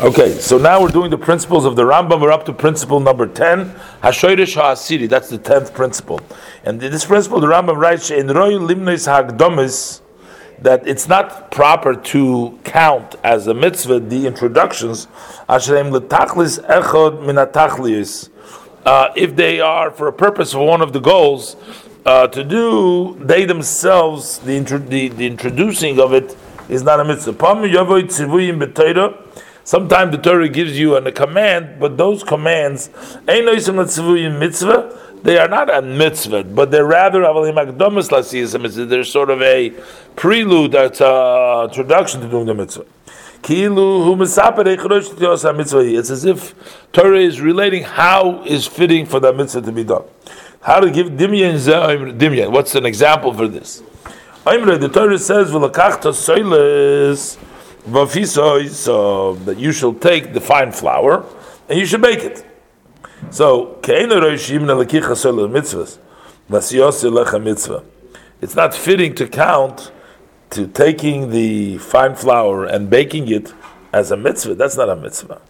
Okay, so now we're doing the principles of the Rambam. We're up to principle number 10, Hashoirish HaAsiri. That's the 10th principle. And this principle, the Rambam writes, in Roy Limnes Hagdomis, that it's not proper to count as a mitzvah the introductions, Ashrem Letachlis Echod Minatachlius. Uh, if they are for a purpose of one of the goals, uh, to do, they themselves, the, the, the introducing of it is not a mitzvah. Sometimes the Torah gives you a command, but those commands, mitzvah, they are not a mitzvah, but they're rather they're sort of a prelude, that's an introduction to doing the mitzvah. It's as if Torah is relating how is fitting for that mitzvah to be done. How to give dimyan. What's an example for this? The Torah says, so that you shall take the fine flour and you should bake it. So, it's not fitting to count to taking the fine flour and baking it as a mitzvah. That's not a mitzvah.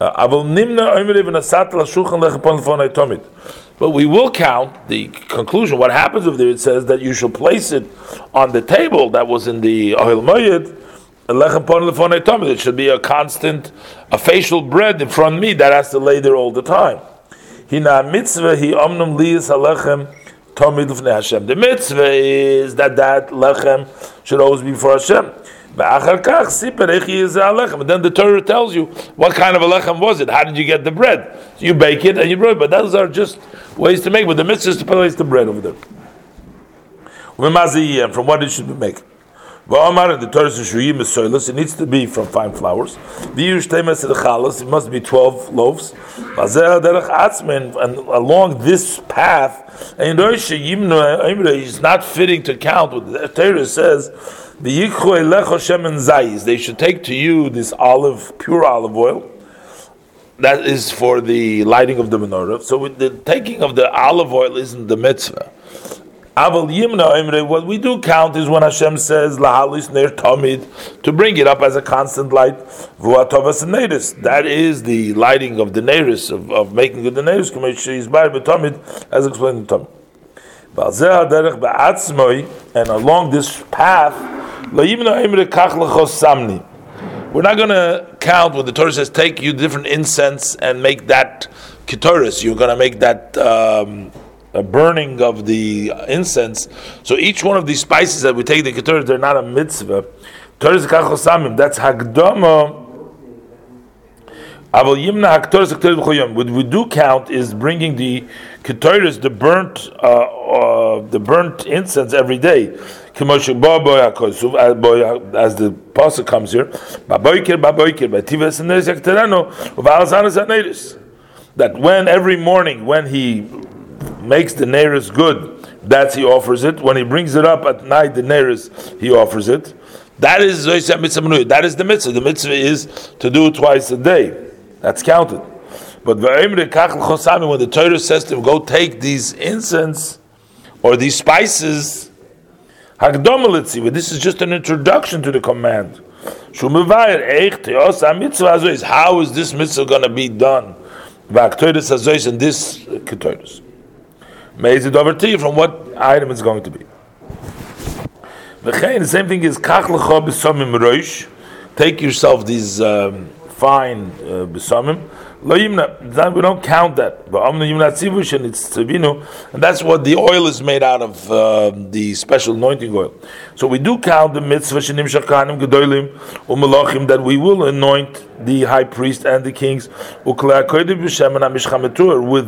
Uh, but we will count the conclusion. What happens if there it says that you shall place it on the table that was in the Ohel Moyed, it should be a constant, a facial bread in front of me that has to lay there all the time. The mitzvah is that that lechem should always be for Hashem. But then the Torah tells you what kind of a lechem was it? How did you get the bread? So you bake it and you bread. But those are just ways to make. But the mitzvah is to place the bread over there. From what it should be made. The Torah says it needs to be from fine flowers. It must be 12 loaves. And along this path, and is not fitting to count what the Torah says. The yikwachosheman zaiz, they should take to you this olive, pure olive oil. That is for the lighting of the menorah. So the taking of the olive oil isn't the mitzvah. What we do count is when Hashem says lahalis ner tamid to bring it up as a constant light. That is the lighting of the neiris of, of making the neiris. As explained in Tamid. And along this path, we're not going to count when the Torah says take you different incense and make that ketoris. You're going to make that. Um, a burning of the incense. So each one of these spices that we take the keturah, they're not a mitzvah. That's hagdama. What we do count is bringing the keturas, the burnt, uh, uh, the burnt incense every day. As the pasuk comes here, that when every morning when he makes the nearest good, that's he offers it. When he brings it up at night, the nearest he offers it. That is That is the mitzvah. The mitzvah is to do twice a day. That's counted. But when the Torah says to him, go take these incense or these spices, this is just an introduction to the command. How is this mitzvah going to be done? In this uh, Ketores. Mezid over you from what item it's going to be. The same thing is kach b'samim roish. Take yourself these um, fine uh, b'samim. Lo yimna. We don't count that. But amna yimna tzivush and it's tzivinu, and that's what the oil is made out of. Uh, the special anointing oil. So we do count the mitzvah shenim shakanim gedolim u'melachim that we will anoint the high priest and the kings with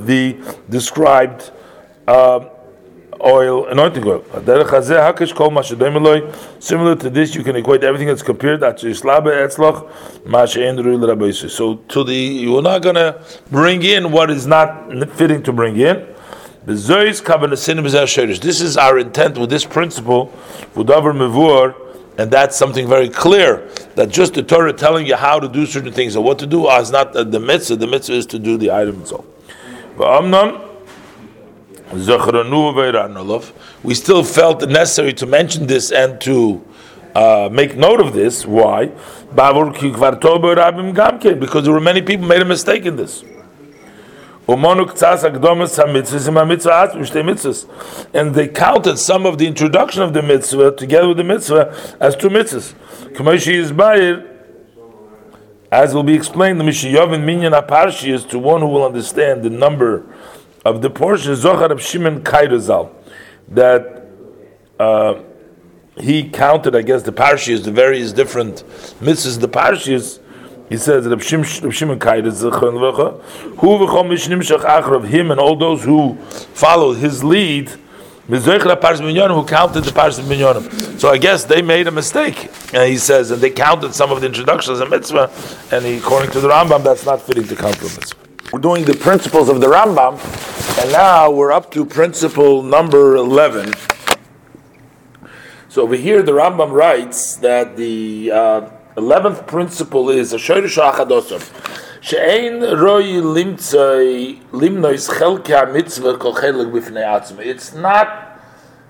the described uh, oil, anointing oil. Similar to this, you can equate everything that's compared So to the you're not gonna bring in what is not fitting to bring in. This is our intent with this principle, and that's something very clear. That just the Torah telling you how to do certain things or what to do is not the mitzvah. The mitzvah is to do the item itself. We still felt it necessary to mention this and to uh, make note of this. Why? Because there were many people made a mistake in this. And they counted some of the introduction of the mitzvah together with the mitzvah as two mitzvahs. As will be explained, the Mishiyavin Minyan Aparshi is to one who will understand the number of the portion, Zohar of Shimon Kairazal, that uh, he counted, I guess, the parshas, the various different mitzvahs, the parshas. He says that Shimon Kairazal, who of him and all those who followed his lead, who counted the Parshas Minyanim. So I guess they made a mistake. And he says, and they counted some of the introductions of mitzvah, and according to the Rambam, that's not fitting to count the mitzvah. We're doing the principles of the Rambam, and now we're up to principle number 11. So over here, the Rambam writes that the uh, 11th principle is a Shoirish Achadosim. She'ein roi limtzoi limnois chelke mitzvah kol chelik b'fnei It's not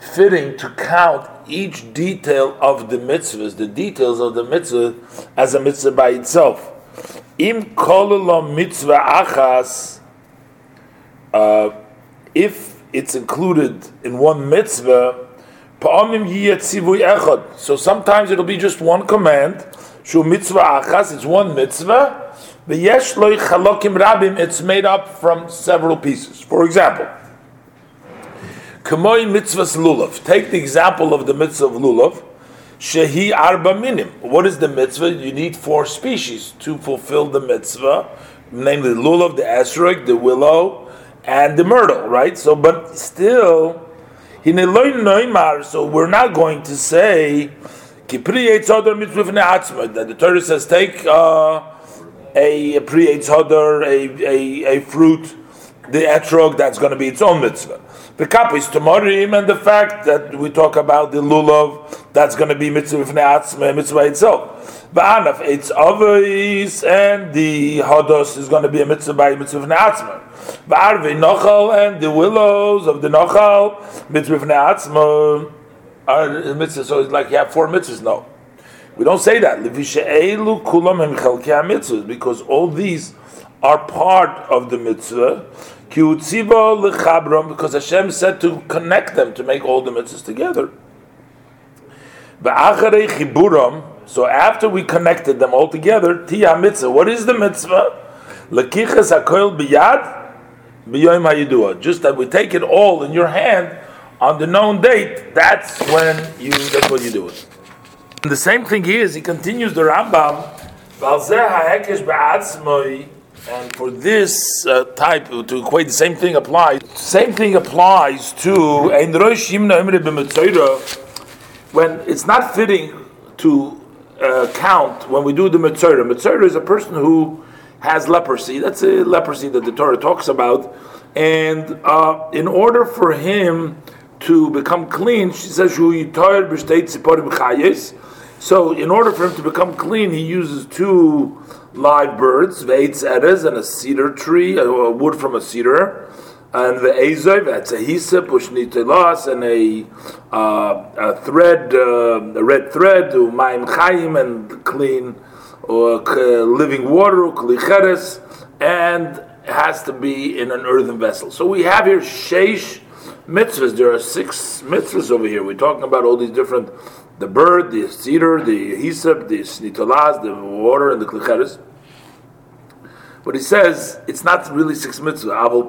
fitting to count each detail of the mitzvahs, the details of the mitzvah, as a mitzvah by itself. Im kololo mitzvah achas, uh, if it's included in one mitzvah, so sometimes it'll be just one command. Shu mitzvah achas, it's one mitzvah. The yesh loy chalokim rabim, it's made up from several pieces. For example, kamoy mitzvahs lulav. Take the example of the mitzvah of lulav. Shehi arba minim. What is the mitzvah? You need four species to fulfill the mitzvah, namely the lulav, the esrog, the willow, and the myrtle. Right. So, but still, so we're not going to say that the Torah says take. Uh, a, a pre a, a, a fruit, the etrog, that's going to be its own mitzvah. The cup is tomorim, and the fact that we talk about the lulav, that's going to be mitzvah mitzvah itself. Ba'anaf, it's ovis, and the hodos is going to be a mitzvah by mitzvah ne'atzma. Ba'arve nochal, and the willows of the nochal, mitzvah ne'atzma, are mitzvah. So it's like you have four mitzvahs. No. We don't say that. Because all these are part of the mitzvah. Because Hashem said to connect them, to make all the mitzvahs together. So after we connected them all together, Tia mitzvah. What is the mitzvah? Just that we take it all in your hand on the known date. That's when you. That's when you do it. And the same thing is, he continues the Rambam, and for this uh, type, to equate the same thing applies. Same thing applies to when it's not fitting to uh, count when we do the Mitzvah. Mitzvah is a person who has leprosy. That's a leprosy that the Torah talks about. And uh, in order for him to become clean, she says, so, in order for him to become clean, he uses two live birds, veitz eres, and a cedar tree, a wood from a cedar, and the azov, that's a hisip, ushnitelas, and a, uh, a thread, uh, a red thread, umayim chayim, and clean or living water, klicheres, and has to be in an earthen vessel. So we have here sheish mitzvahs. There are six mitzvahs over here. We're talking about all these different the bird, the cedar, the hyssop, the snitolas, the water, and the klicheres. But he says it's not really six mitzvahs.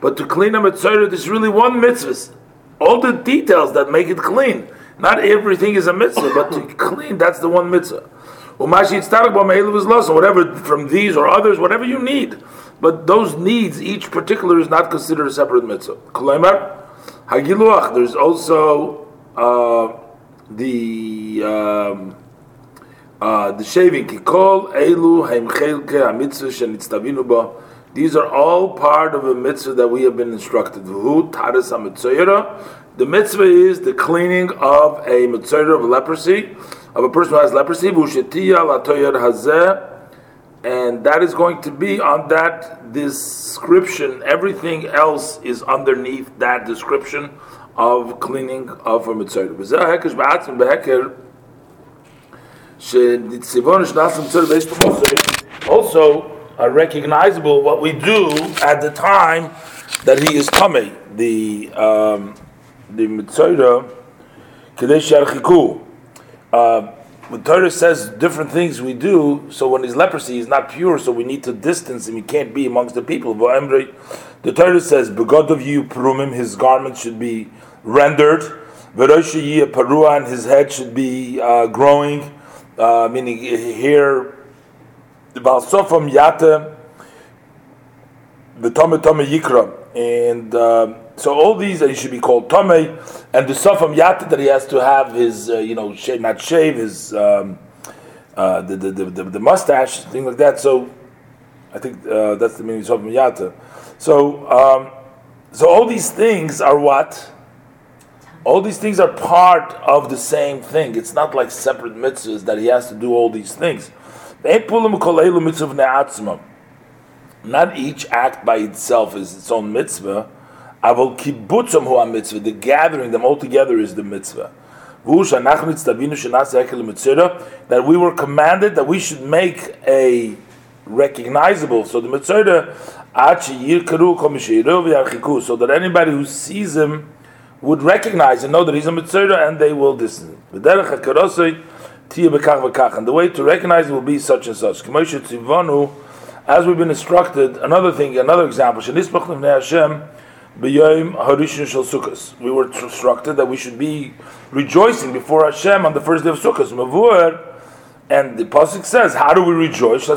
But to clean a mitzvah, there's really one mitzvah. All the details that make it clean. Not everything is a mitzvah, but to clean, that's the one mitzvah. Whatever from these or others, whatever you need. But those needs, each particular is not considered a separate mitzvah. Hagiluach, there's also uh, the um, uh, the shaving. Kikol elu haimchelke hamitzvah shenitztavinu ba. These are all part of a mitzvah that we have been instructed. The mitzvah is the cleaning of a mitzvah of leprosy, of a person who has leprosy. And that is going to be on that description. Everything else is underneath that description of cleaning of a mitzvah. Also, are recognizable what we do at the time that he is coming. The um, the mitzvah. Uh, the Torah says different things we do, so when he's leprosy, he's not pure, so we need to distance him. He can't be amongst the people. But the Torah says, "Begod of you perumim," his garments should be rendered. Veroshi parua, and his head should be uh, growing, uh, meaning here. Balsofam yata, the tome tome yikra, and. Uh, so all these he should be called Tomei, and the Safam Yata that he has to have his, uh, you know, shave, not shave his, um, uh, the, the, the, the, mustache, thing like that. So I think uh, that's the meaning of Safam Yata. So, um, so all these things are what? All these things are part of the same thing. It's not like separate mitzvahs that he has to do all these things. Not each act by itself is its own mitzvah Aval kibbutzam hu mitzvah. The gathering them all together is the mitzvah. That we were commanded that we should make a recognizable. So the mitzvah so that anybody who sees him would recognize and know that he's a mitzvah and they will distance. And the way to recognize it will be such and such. As we've been instructed, another thing, another example. B'yom Harishon Shel Sukkot. We were instructed that we should be rejoicing before Hashem on the first day of Sukkot. Mavur, and the pasuk says, "How do we rejoice?"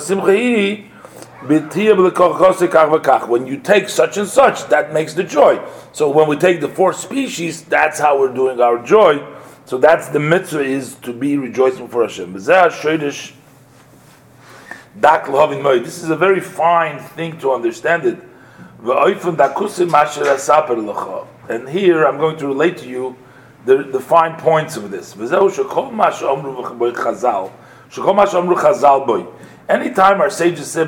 When you take such and such, that makes the joy. So when we take the four species, that's how we're doing our joy. So that's the mitzvah is to be rejoicing for Hashem. This is a very fine thing to understand it. And here I'm going to relate to you the, the fine points of this. Anytime our sages say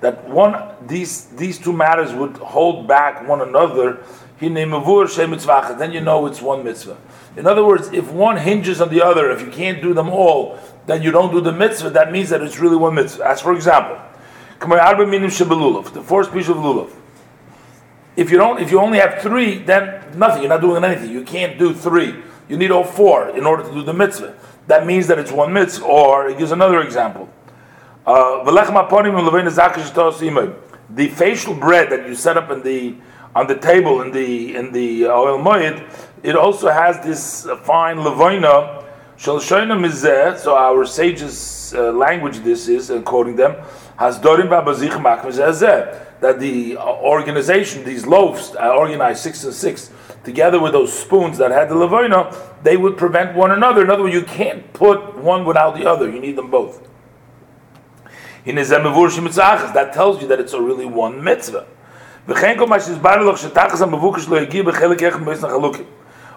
that one these these two matters would hold back one another, then you know it's one mitzvah. In other words, if one hinges on the other, if you can't do them all, then you don't do the mitzvah. That means that it's really one mitzvah. As for example, the four species of lulav. If you don't, if you only have three, then nothing. You're not doing anything. You can't do three. You need all four in order to do the mitzvah. That means that it's one mitzvah. Or he gives another example. Uh, the facial bread that you set up in the on the table in the in the oil moed, it also has this fine levoina. So our sages' uh, language this is, and quoting them, Hasdorim that the organization, these loaves, are organized six and six, together with those spoons that had the levoina, they would prevent one another. In other words, you can't put one without the other. You need them both. In that tells you that it's a really one mitzvah.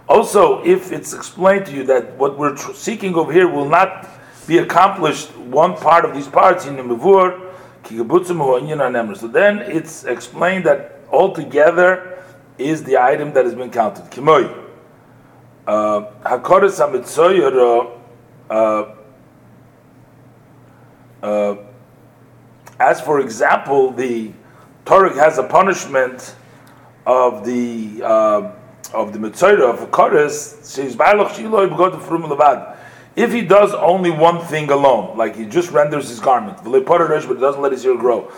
Also, if it's explained to you that what we're seeking over here will not be accomplished one part of these parts in the mavur, so then it's explained that altogether is the item that has been counted. Kimoi. Uh, Hakoris uh, uh, as for example, the Torah has a punishment of the uh, of the mitzvah of a chorus. Says, if he does only one thing alone, like he just renders his garment, but he doesn't let his hair grow,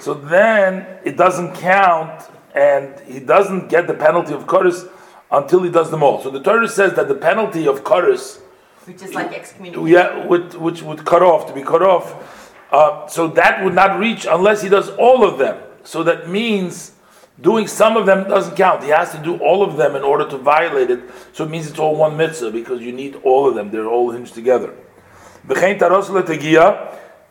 so then it doesn't count, and he doesn't get the penalty of chorus until he does them all. So the Torah says that the penalty of chorus, which is like excommunication, yeah, which, which would cut off to be cut off. Uh, so that would not reach unless he does all of them. So that means Doing some of them doesn't count. He has to do all of them in order to violate it. So it means it's all one mitzvah because you need all of them. They're all hinged together.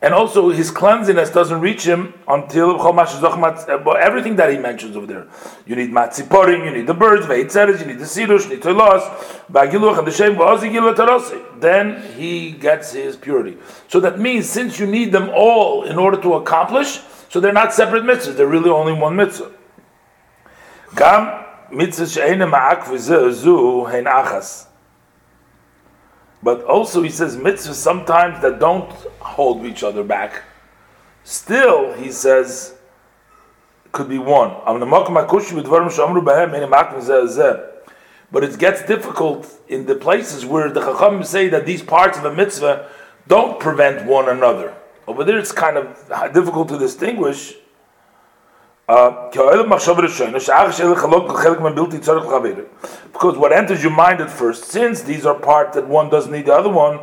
and also his cleanliness doesn't reach him until everything that he mentions over there. You need matziporim, you need the birds, you need the sirush, you need and the Then he gets his purity. So that means since you need them all in order to accomplish, so they're not separate mitzvahs. They're really only one mitzvah. Gam mitzvah she'ene ma'ak v'ze'zu hein achas. But also he says mitzvahs sometimes that don't hold each other back. Still, he says, could be one. But it gets difficult in the places where the Chacham say that these parts of a mitzvah don't prevent one another. Over there, it's kind of difficult to distinguish. Because what enters your mind at first, since these are parts that one doesn't need the other one,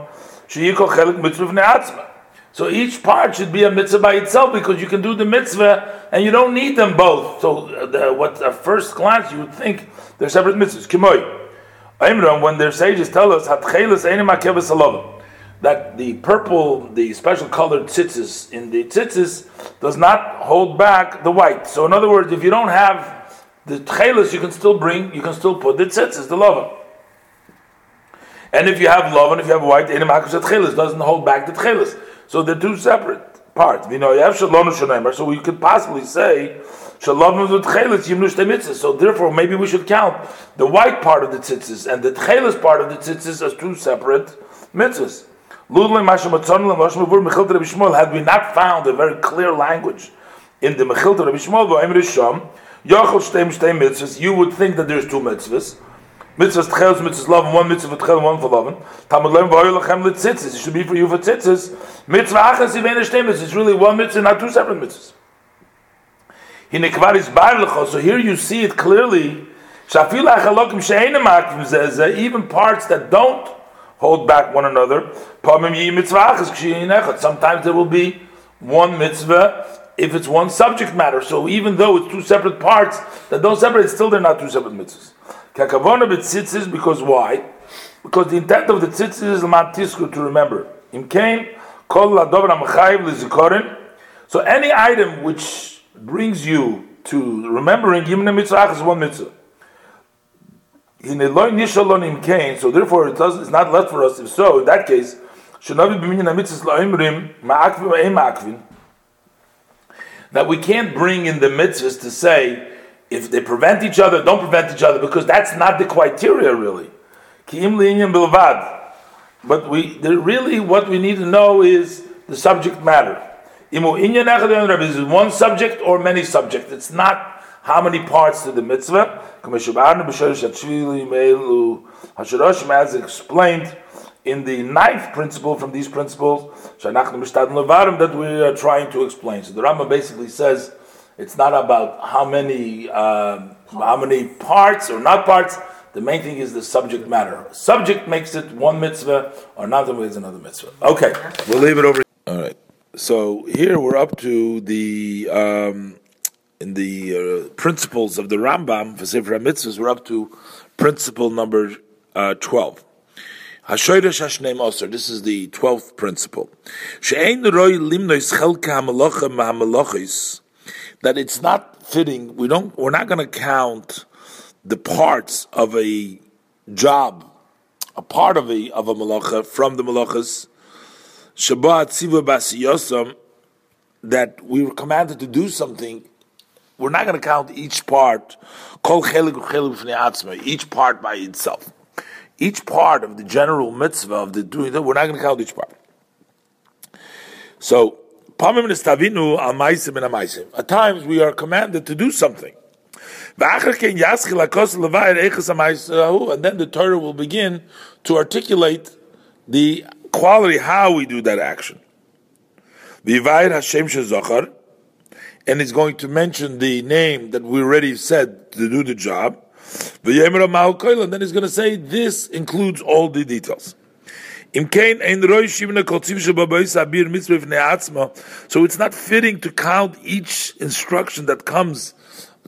so each part should be a mitzvah by itself because you can do the mitzvah and you don't need them both. So uh, the, what at first glance you would think they're separate mitzvahs. When their sages tell us that the purple, the special colored tzitzis in the tzitzis does not hold back the white. So in other words, if you don't have the tchelis, you can still bring, you can still put the tzitzis, the lava. And if you have lava and if you have white, tchelis doesn't hold back the tchelis. So they're two separate parts. So we could possibly say so therefore, maybe we should count the white part of the tzitzis and the tchelis part of the tzitzis as two separate mitzvahs. Had we not found a very clear language in the Mechilta Rabbi Shmuel, you would think that there's two mitzvahs. Mitzvahs tcheles, mitzvahs love, one mitzvah tchel, one for love. Talmud learn v'oyu lachem letzitzis. It should be for you for tzitzis. Mitzvah achas yivene shtemis. It's really one mitzvah, not two separate mitzvahs. Hinekvar is bar So here you see it clearly. Shafil achalokim she'enem akvim Even parts that don't hold back one another. Sometimes there will be one mitzvah if it's one subject matter. So even though it's two separate parts that don't separate, still they're not two separate mitzvahs. Kakavona b'tzitzis, because why? Because the intent of the tzitzis is tisku to remember. So any item which brings you to remembering Yimna mitzvah is one mitzvah in Eloi Nishalonim came, so therefore it does, it's not left for us. If so, in that case, that we can't bring in the mitzvahs to say if they prevent each other, don't prevent each other, because that's not the criteria really. But we really what we need to know is the subject matter. Inyan Is one subject or many subjects? It's not how many parts to the mitzvah? As explained in the ninth principle from these principles that we are trying to explain. So the Rama basically says it's not about how many uh, how many parts or not parts. The main thing is the subject matter. Subject makes it one mitzvah, or another makes another mitzvah. Okay, we'll leave it over. All right. So here we're up to the um, in the uh, principles of the Rambam for Sefer HaMitzvahs, we're up to principle number uh, 12. Hashoyresh Hashneim Osir. This is the twelfth principle. She'ein roi limnois chelka That it's not fitting. We don't. We're not going to count the parts of a job, a part of a of a malacha from the malachas. Shabbat tziva basiyosam. That we were commanded to do something we're not going to count each part, each part by itself. Each part of the general mitzvah of the doing that, we're not going to count each part. So, at times we are commanded to do something. And then the Torah will begin to articulate the quality how we do that action and he's going to mention the name that we already said to do the job. And then he's going to say this includes all the details. So it's not fitting to count each instruction that comes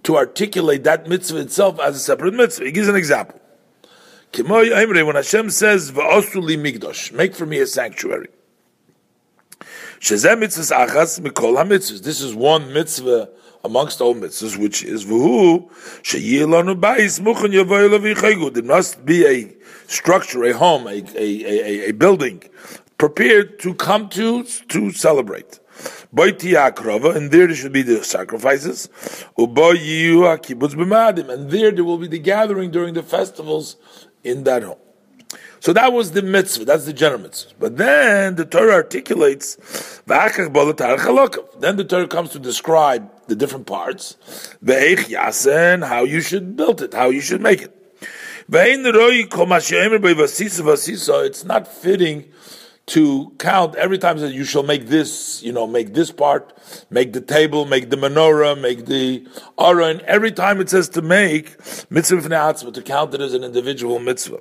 to articulate that mitzvah itself as a separate mitzvah. He gives an example. When Hashem says, make for me a sanctuary. Mitzvahs achas mikol. This is one mitzvah amongst all mitzvahs, which is v'hu sheyilanu bayis muchen yavoy levichaygu. There must be a structure, a home, a, a, a, a building prepared to come to to celebrate. And there there should be the sacrifices. And there there will be the gathering during the festivals in that home. So that was the mitzvah, that's the general mitzvah. But then the Torah articulates, then the Torah comes to describe the different parts, how you should build it, how you should make it. It's not fitting to count every time that you shall make this, you know, make this part, make the table, make the menorah, make the aron. Every time it says to make mitzvah to count it as an individual mitzvah.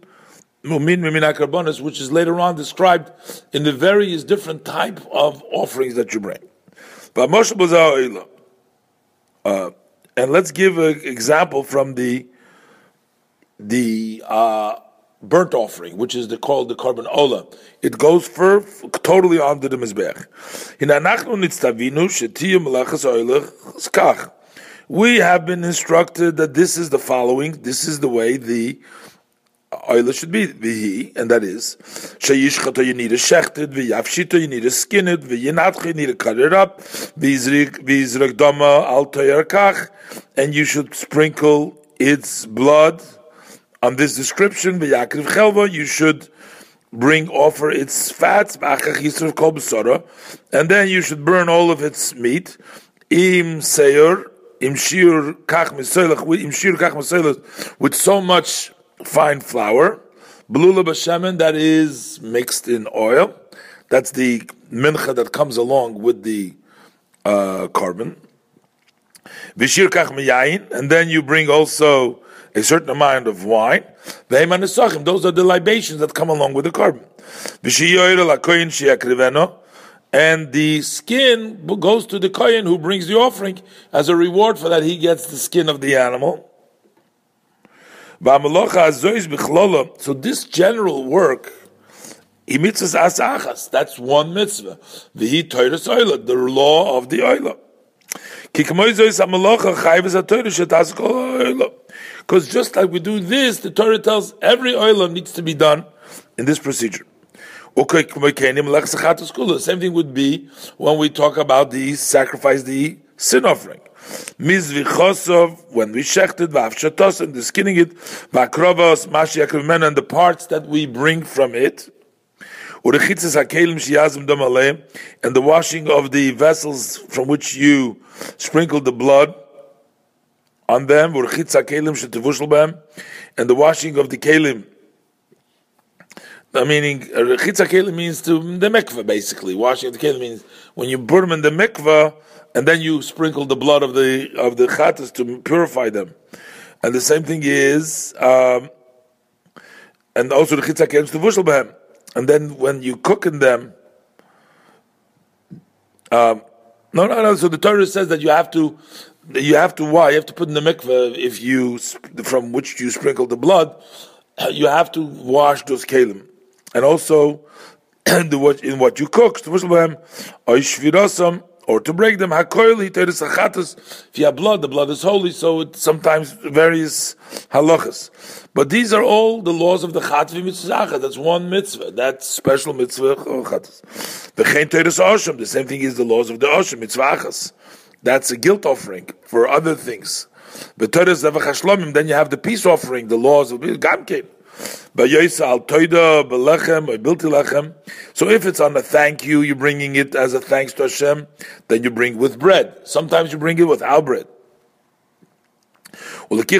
which is later on described in the various different type of offerings that you bring. But Uh, and let's give an example from the the uh, burnt offering, which is the, called the korban ola. It goes for totally onto the mizbech. We have been instructed that this is the following. This is the way the oil should be vihi, and that is you need to shecht it, v'yafshita you need to skin it, v'yinatcha you need to cut it up, v'yizrik dama al and you should sprinkle its blood on this description, v'yakriv chelva, you should bring offer its fats, and then you should burn all of its meat. Im im shir kach with so much fine flour. Blula b'shemen that is mixed in oil. That's the mincha that comes along with the uh, korban. Vishir kach and then you bring also a certain amount of wine. Those are the libations that come along with the korban. And the skin goes to the kohen who brings the offering as a reward for that. He gets the skin of the animal. So this general work, asachas, that's one mitzvah. The the law of the oila. Because just like we do this, the Torah tells every oil needs to be done in this procedure. Same thing would be when we talk about the sacrifice, the sin offering. Mizvichosov, when we shechted, v'avshatos, and the skinning it, v'akrovos, mashi and the parts that we bring from it, and the washing of the vessels from which you sprinkled the blood on them, and the washing of the kelim. I meaning kelim means to the mikveh basically. Washing of the kelim means when you put them in the mikveh and then you sprinkle the blood of the of the chatas to purify them. And the same thing is, um, and also the chitza kelim to vushel behem. And then when you cook in them, um, no, no, no. So the Torah says that you have to, you have to why you have to put in the mikveh if you from which you sprinkle the blood, you have to wash those kalim, and also the in what you cook. Or to break them, if you have blood, the blood is holy, so it sometimes varies halachas. But these are all the laws of the Chatvi Mitzvah. That's one mitzvah. That's special mitzvah Chatas. The same thing is the laws of the Osham Mitzvahas. That's a guilt offering for other things. The But then you have the peace offering, the laws of Gamkein. So if it's on a thank you, you're bringing it as a thanks to Hashem, then you bring with bread. Sometimes you bring it without bread. And then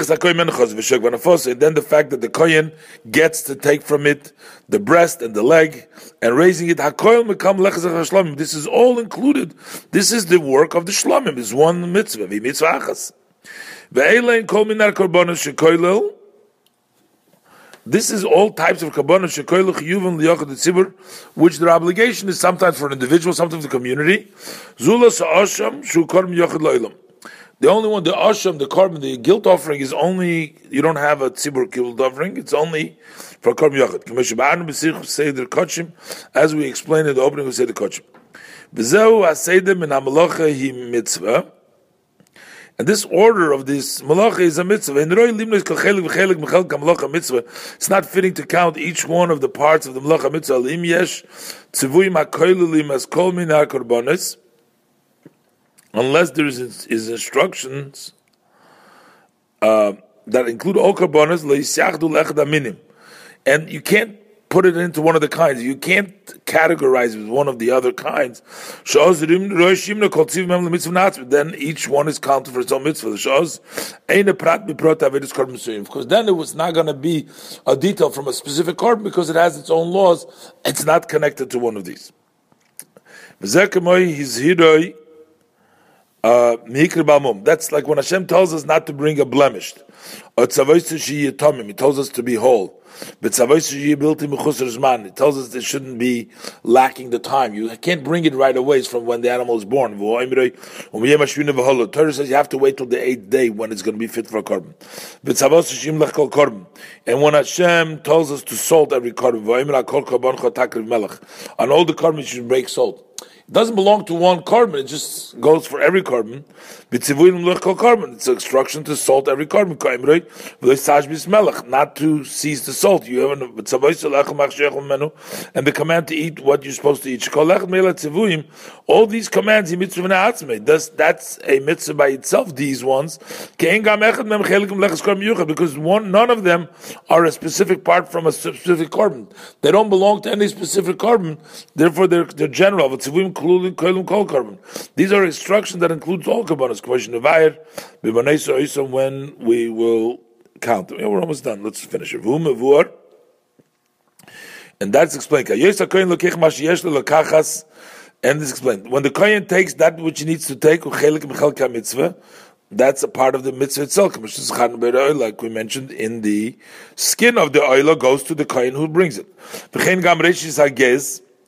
the fact that the kohen gets to take from it the breast and the leg and raising it, this is all included. This is the work of the shlamim. It's one mitzvah. This is all types of kabbalah shekoilach yuvim liyachad tzibur, which their obligation is sometimes for an individual, sometimes the community. Zula sa'asham shu korm yachad lo'ilam. The only one, the asham, the korban, the guilt offering is only, you don't have a tzibur guilt offering, it's only for korban yachid. As we explained in the opening of Seder Kochim. V'zehu ha-seder min ha-malacha hi mitzvah. And this order of this malacha is a mitzvah. It's not fitting to count each one of the parts of the malacha mitzvah. unless there is his instructions uh, that include all karbonas and you can't put it into one of the kinds. You can't categorize it with one of the other kinds. Then each one is counted for its own mitzvah. Because then it was not going to be a detail from a specific korban because it has its own laws. It's not connected to one of these. Uh, That's like when Hashem tells us not to bring a blemished. He tells us to be whole. It tells us it shouldn't be lacking the time. You can't bring it right away It's from when the animal is born. Torah says you have to wait till the eighth day when it's going to be fit for a korban. And when Hashem tells us to salt every korban, on all the korban you should break salt. Doesn't belong to one korban, it just goes for every korban. It's an instruction to salt every korban, not to seize the salt. You have an, and the command to eat what you're supposed to eat. All these commands, that's, that's a mitzvah by itself, these ones. Because one, none of them are a specific part from a specific korban. They don't belong to any specific korban, therefore they're, they're general. These are instructions that includes all kabbanas. When we will count them. Yeah, we're almost done. Let's finish it. And that's explained. And this explained. When the kohen takes that which he needs to take, that's a part of the mitzvah itself. Like we mentioned in the skin of the oiler goes to the kohen who brings it.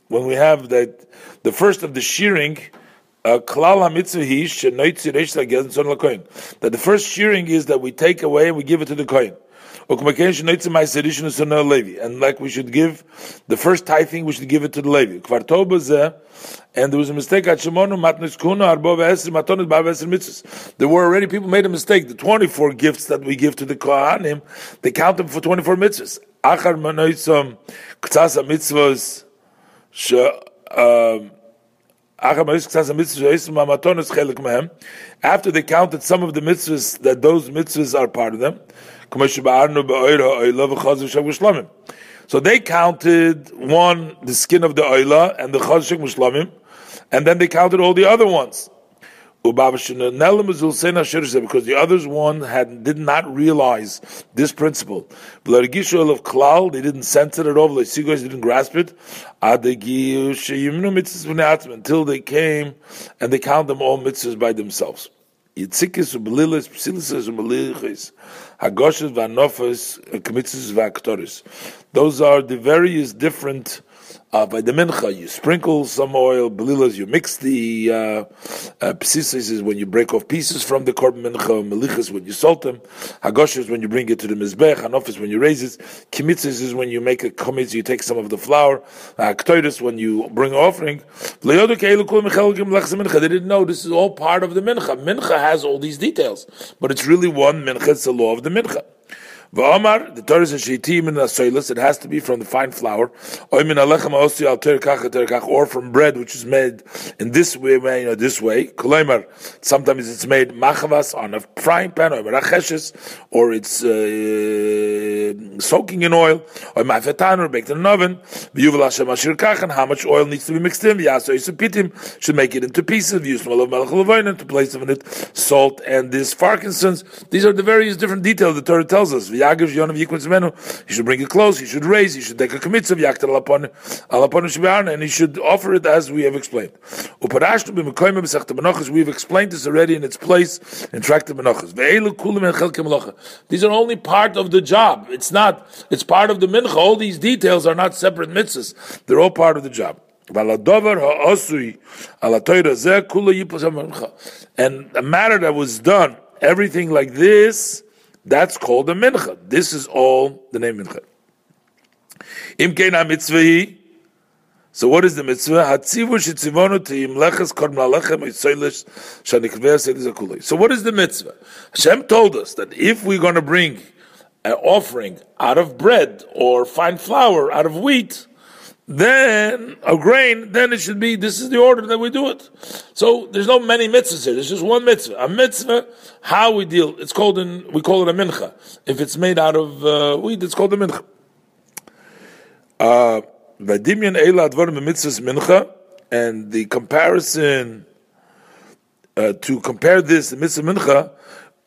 When we have that the first of the shearing, uh, that the first shearing is that we take away and we give it to the kohen. And like we should give the first tithing, we should give it to the Levi. And there was a mistake There were already people made a mistake. The 24 gifts that we give to the Kohanim, they count them for 24 mitzvahs. Achar manoitzom, ktsasa mitzvahs, after they counted some of the mitzvahs, that those mitzvahs are part of them. So they counted one, the skin of the oila, and the chazshik mushlamim, and then they counted all the other ones because the others one had did not realize this principle. they didn't sense it at all. They didn't grasp it until they came and they count them all mitzvahs by themselves. Yitzikis ubelilis, psilis ubelichis, hagoshes vanofes, kmitzis vaktoris. Those are the various different uh, by the mincha, you sprinkle some oil, belilas, you mix the uh, uh, is when you break off pieces from the korban mincha, melichas when you salt them, hagosh is when you bring it to the mizbech, hanof is when you raise it, kimitzis is when you make a komitz, you take some of the flour, uh, when you bring offering. They didn't know this is all part of the mincha. Mincha has all these details, but it's really one mincha, it's the law of the mincha. V'omar, the Torah says sheitim in asoilis, it has to be from the fine flour, al or from bread which is made in this way, you know, this way. Kolaymar, sometimes it's made machavas on a frying pan, or or it's uh, soaking in oil, or ma'afetan, or baked in an oven. V'yuvel Hashem ashir kachan, how much oil needs to be mixed in. V'yaso yisapitim, should make it into pieces. V'yus malav malach to place in it salt and this frankincense. These are the various different details the Torah tells us. Yonav zmenu, he should bring it close, he should raise, he should take a kmitzav, yaktar alapon, alapon uh, and he should offer it as we have explained. Uparashtu b'mekoyim b'sechta benachas, we've explained this already in its place in Tracta benachas. Ve'elu kulim chelke melacha. These are only part of the job. It's not, it's part of the mincha. All these details are not separate mitzvahs. They're all part of the job. And a matter that was done, everything like this, that's called a mincha. This is all the name mincha. So what is the mitzvah? So what is the mitzvah? Hashem told us that if we're going to bring an offering out of bread or fine flour out of wheat, then a grain, then it should be, this is the order that we do it. So there's no many mitzvahs here. There's just one mitzvah. A mitzvah, how we deal, it's called in, we call it a mincha. If it's made out of uh, wheat, it's called a mincha. Uh, and the comparison uh, to compare this the Mitzvah Mincha,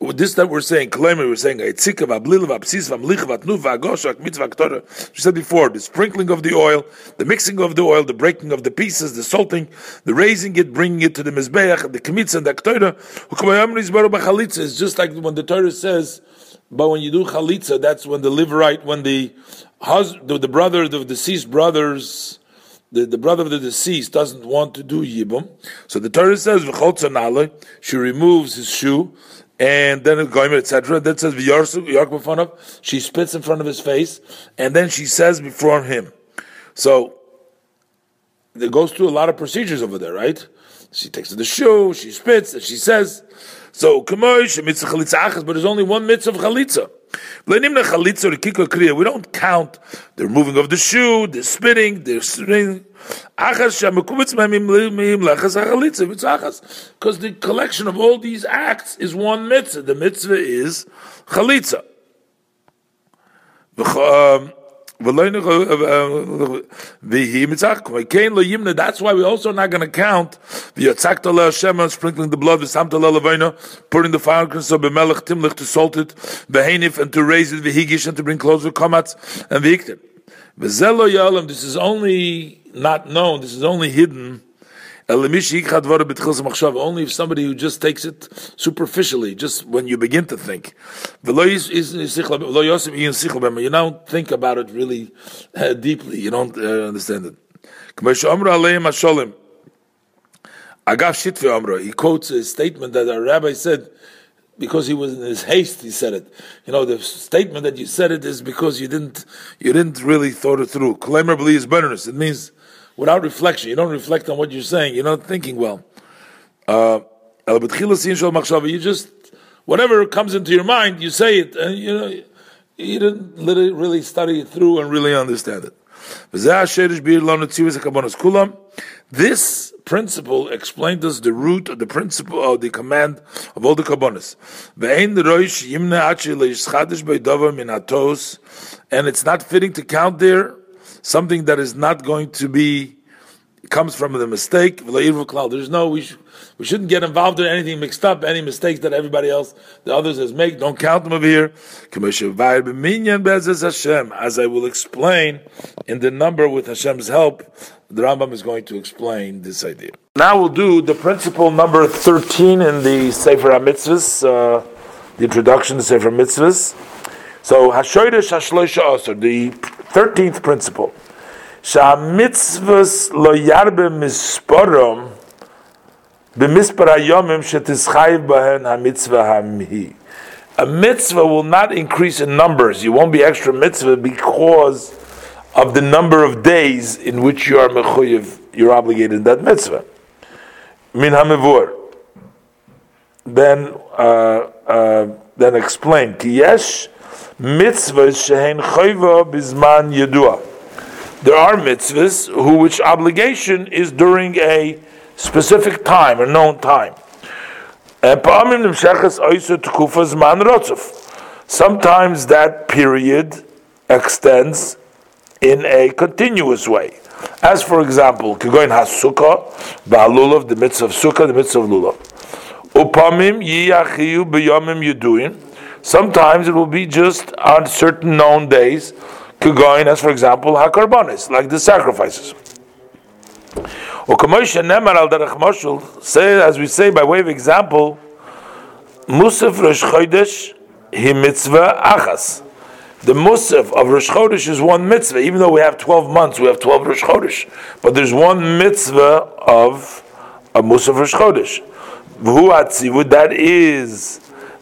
this that we're saying, claiming we're saying Eitzikav Ablilav Absisav Amlichav Atnuva Agoshak Mitzvah Ktora. We said before the sprinkling of the oil, the mixing of the oil, the breaking of the pieces, the salting, the raising it, bringing it to the mizbeach, the kmitz and the Ktora. It's just like when the Torah says. But when you do chalitza, that's when the levirate, when the husband, the, the brother, the deceased brothers, the, the brother of the deceased doesn't want to do yibum. So the Torah says, she removes his shoe, and then goyim, etc. That says, v'yarsu, she spits in front of his face, and then she says before him. So, it goes through a lot of procedures over there, right? She takes the shoe, she spits, and she says, so, but there's only one mitzvah of chalitza. We don't count the removing of the shoe, the spitting, the spitting. Because the collection of all these acts is one mitzvah. The mitzvah is chalitza. Um, that's why we're also not going to count the Hashem sprinkling the blood, the putting the fire of Bemelech Timlich to salt it, Behenif and to raise it, Vehigish and to bring closer komats and Vihikter. This is only not known, this is only hidden only if somebody who just takes it superficially, just when you begin to think. You don't think about it really uh, deeply. You don't uh, understand it. He quotes a statement that a rabbi said because he was in his haste. He said it. You know, the statement that you said it is because you didn't you didn't really thought it through. It means without reflection. You don't reflect on what you're saying. You're not thinking well. Uh, you just whatever comes into your mind, you say it, and you know you didn't really study it through and really understand it. This principle explained us the root of the principle of the command of all the kabbonis. And it's not fitting to count there something that is not going to be comes from the mistake. There's no we, sh- we shouldn't get involved in anything mixed up, any mistakes that everybody else, the others has made. Don't count them over here. As I will explain in the number with Hashem's help, the Rambam is going to explain this idea. Now we'll do the principle number thirteen in the Sefer HaMitzvahs, uh, the introduction to Sefer HaMitzvahs. So Hashoidish Hashloisha Aser, the thirteenth principle. Shamitzvus lo yarbe the b'mispar yomim shetischayv bahen hamitzvah hamhi. A mitzvah will not increase in numbers. You won't be extra mitzvah because of the number of days in which you are mechuyev, you're obligated in that mitzvah. Min hamivur. Then, uh, uh, then explain. Ki yesh mitzvahs shehen choyva bizman yedua there are mitzvahs who which obligation is during a specific time, a known time. Sometimes that period extends in a continuous way. As for example, Kigoin HaSukkah, Ba'alulav, the mitzvah of Sukkah, the mitzvah of Lulav. Upamim Yiyachiyu B'yomim Yuduin. Sometimes it will be just on certain known days, Kigoin, as for example, HaKarbanis, like the sacrifices. Say, as we say by way of example, Musaf Rosh Chodesh hi mitzvah achas. The Musaf of Rosh Chodesh is one mitzvah. Even though we have 12 months, we have 12 Rosh Chodesh. But there's one mitzvah of a Musaf Rosh Chodesh. That is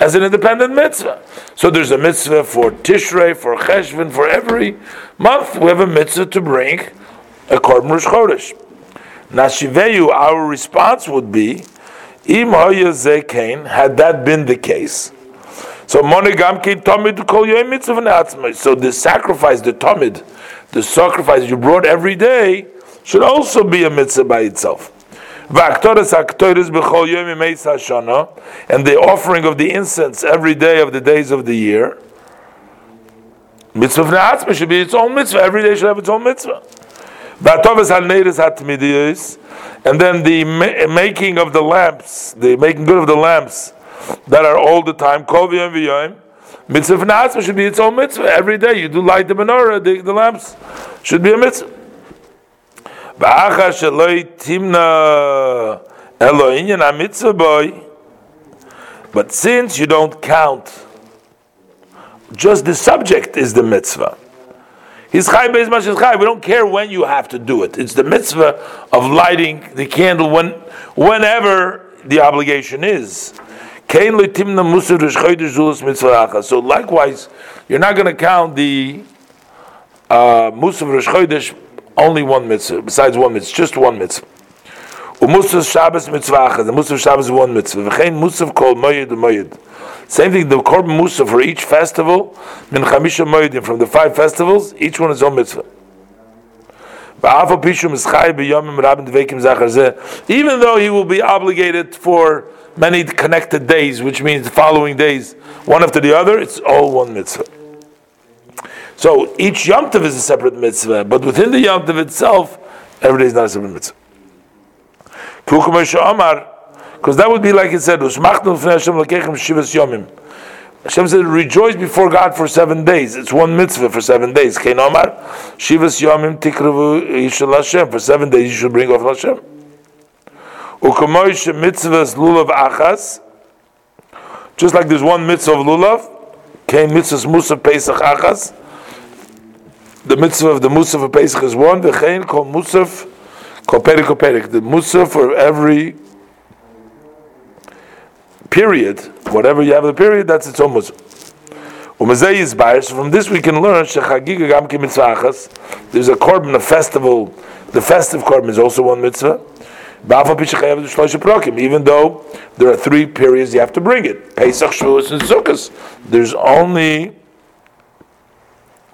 as an independent mitzvah? So there's a mitzvah for Tishrei, for Cheshvan, for every month we have a mitzvah to bring a korban Rosh Chodesh. Nashiveyu, our response would be, Im had that been the case, so monogam ki tamid kol yoy mitzvah So the sacrifice, the tamid, the sacrifice you brought every day should also be a mitzvah by itself. And the offering of the incense every day of the days of the year. Mitzvah should be its own mitzvah. Every day should have its own mitzvah. And then the making of the lamps, the making good of the lamps that are all the time. Mitzvah v'na'atzma should be its own mitzvah. Every day you do light the menorah, the, the lamps should be a mitzvah. Ba'acha sheloi timna boy. But since you don't count, just the subject is the mitzvah. His chai beis mash chai. We don't care when you have to do it. It's the mitzvah of lighting the candle when, whenever the obligation is. So likewise, you're not going to count the uh, Musaf only one mitzvah, besides one mitzvah, just one mitzvah. Umusaf Shabbos mitzvah the Musaf Shabbos is one mitzvah. V'chein Musaf called Moyed Moyed. Same thing, the Korban Musaf for each festival, min Chamisha Moyedim, from the five festivals, each one is own mitzvah. Even though he will be obligated for many connected days, which means the following days, one after the other, it's all one mitzvah. So each Yom Tov is a separate mitzvah, but within the Yom Tov itself, every day is not a separate mitzvah. Because that would be like it said. Hashem said, rejoice before God for seven days. It's one mitzvah for seven days. For seven days you should bring off Hashem. Lulav achas. Just like there's one mitzvah of lulav, came mitzvahs musaf pesach achas. The mitzvah of the musaf of pesach is one. The chain called musaf koperik koperik. The musaf for every period, whatever you have the period, that's its own musaf. So from this we can learn there's a korban, a festival. The festive korban is also one mitzvah. Even though there are three periods you have to bring it Pesach, Shavuos, and Sukkot. There's only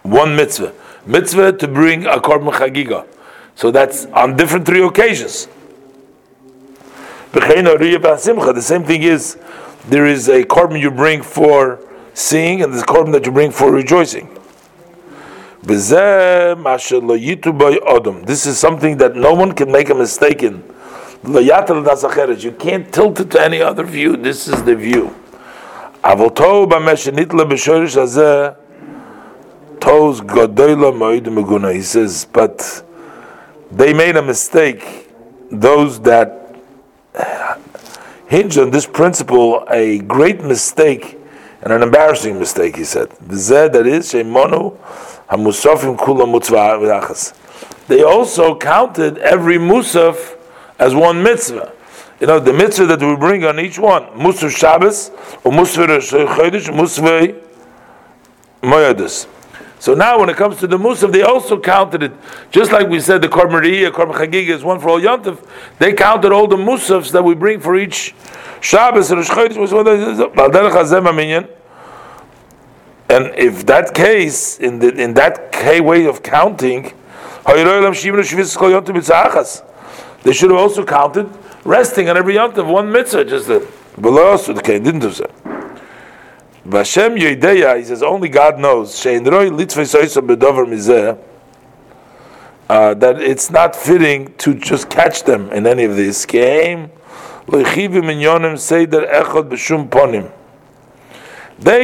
one mitzvah. Mitzvah to bring a korban chagiga. So that's on different three occasions. The same thing is there is a korban you bring for seeing, and there's a korban that you bring for rejoicing. This is something that no one can make a mistake in. You can't tilt it to any other view. This is the view. He says, but they made a mistake. Those that hinge on this principle, a great mistake and an embarrassing mistake, he said. That is, They also counted every musaf as one mitzvah. You know, the mitzvah that we bring on each one, Musaf Shabbos, or Musaf Chodesh, Musaf Moyadis. So now, when it comes to the Musaf, they also counted it, just like we said the Korban Riyah, Korban is one for all Yontif. They counted all the Musafs that we bring for each Shabbos and if that case, in the, in that way of counting, they should have also counted resting on every Yontif one mitzvah, just that. Below, the didn't do so. Vashem Yedeya, he says, only God knows. Uh, that it's not fitting to just catch them in any of this. They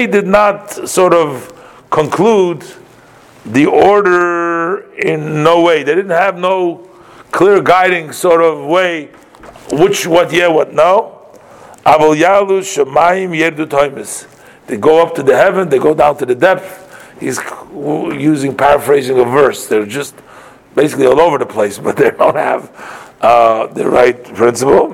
did not sort of conclude the order in no way. They didn't have no clear guiding sort of way, which, what, yeah, what, no. They go up to the heaven, they go down to the depth. He's using paraphrasing a verse. They're just basically all over the place, but they don't have uh, the right principle.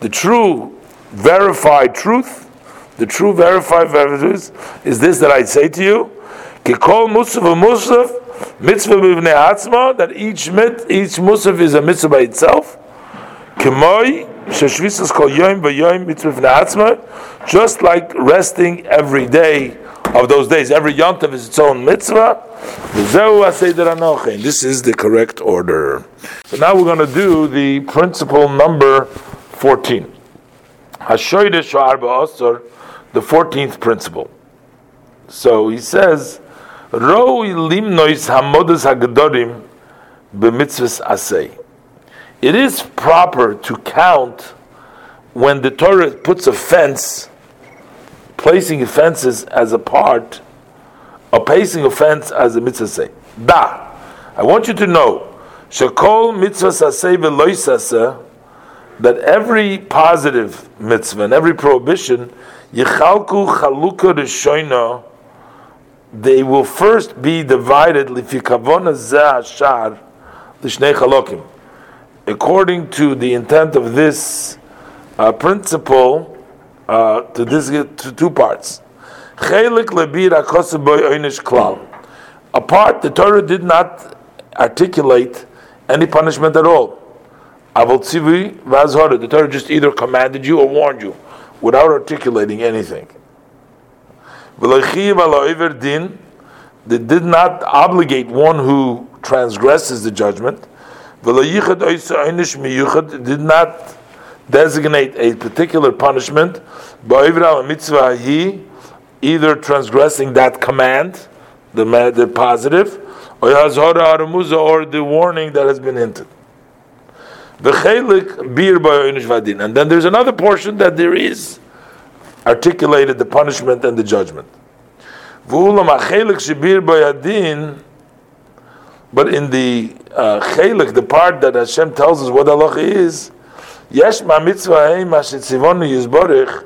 The true verified truth, the true verified evidence is this that I say to you: Kikol musaf musaf mitzvah b'vnei that each mit, each musaf is a mitzvah by itself. Kemoi sheshvisas kol yom v'yom mitzvah just like resting every day of those days. Every yontav is its own mitzvah. This is the correct order. So now we're going to do the principle number 14. The 14th principle. So he says, Ro limnois hamodas hagdorim b'mitzvahs asay it is proper to count when the Torah puts a fence, placing fences as a part, or placing a fence as a mitzvah say. Da. I want you to know, shakol mitzvah that every positive mitzvah and every prohibition, yichalku chaluka rishoina, they will first be divided lifikavona zeh ashar lishnei chalokim according to the intent of this uh, principle, uh, to this to two parts. A part the Torah did not articulate any punishment at all. The Torah just either commanded you or warned you without articulating anything. They did not obligate one who transgresses the judgment did not designate a particular punishment, by mitzvah he either transgressing that command, the, the positive, or the warning that has been hinted. And then there's another portion that there is articulated the punishment and the judgment. But in the uh, chelik, the part that Hashem tells us what Allah is, yesh ma mitzvah hey ma shetzivonu yizborich,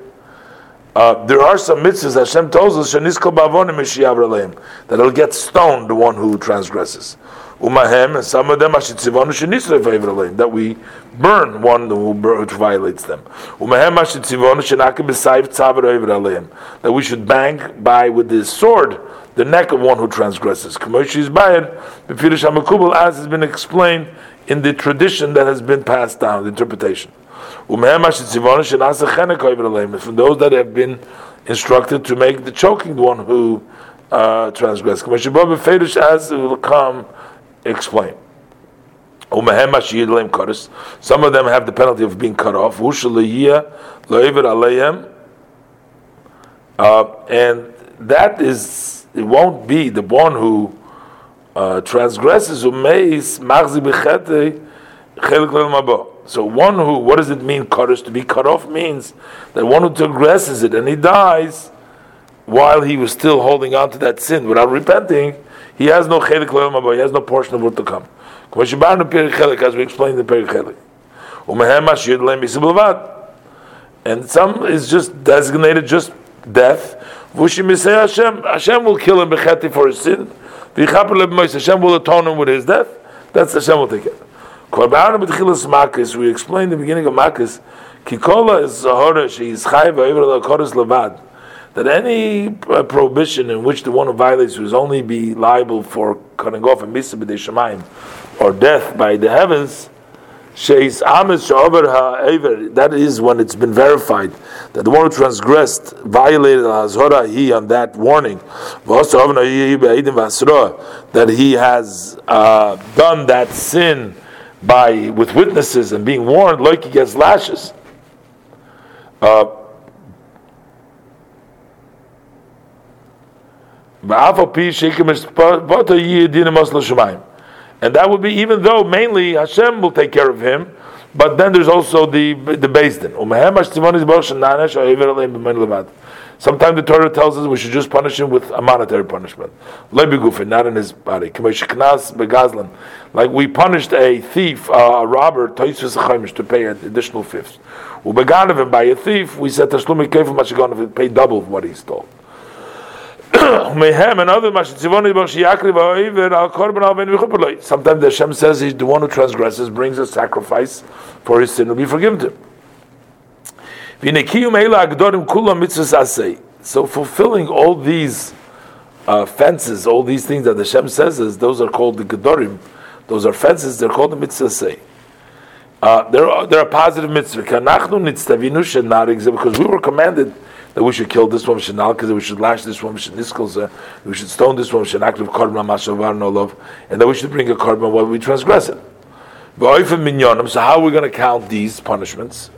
uh, there are some mitzvahs Hashem tells us sheniskol bavonim mishiyav that will get stoned the one who transgresses. Umahem and some of them ashitzivonu shenisra that we burn one who violates them. Umahem ashitzivonu shenakim b'sayv tzavar that we should bang by with this sword the neck of one who transgresses. Kamoshi is bayad. Befirish hamakubal, as has been explained in the tradition that has been passed down, the interpretation. From those that have been instructed to make the choking one who uh, transgresses. As will come explain. Some of them have the penalty of being cut off. Uh, and that is it won't be the one who uh, transgresses mabo. So one who, what does it mean, cutters to be cut off means that one who transgresses it and he dies while he was still holding on to that sin without repenting, he has no chelik mabo. He has no portion of what to come. As we explained in Perik And some is just designated just death, Hashem, Hashem will kill him becheti for his sin. Hashem will atone him with his death. That's Hashem will take it. Korban b'tchilas makis. We explained the beginning of makis. Kikola is zahora she's chayv ha'ivra l'koris levad. that any uh, prohibition in which the one who violates will only be liable for cutting off a misa b'dei or death by the heavens, that is when it's been verified that the one who transgressed violated he on that warning. That he has uh, done that sin by with witnesses and being warned like he gets lashes. Uh, and that would be even though mainly Hashem will take care of him, but then there's also the the Din. Um, Sometimes the Torah tells us we should just punish him with a monetary punishment. Not in his body. Like we punished a thief, uh, a robber, to pay an additional fifth. By a thief, we said pay double what he stole. Sometimes the Hashem says he's the one who transgresses, brings a sacrifice for his sin will be forgiven to him. So fulfilling all these uh, fences, all these things that the Hashem says is those are called the Gedorim. Those are fences, they're called the mitzvah uh, there are there are positive mitzvah. Because we were commanded that we should kill this one because we should lash this one niskelza, we should stone this one shenakriv korban mashavar no love, and that we should bring a korban while we transgress it. So how are we going to count these punishments?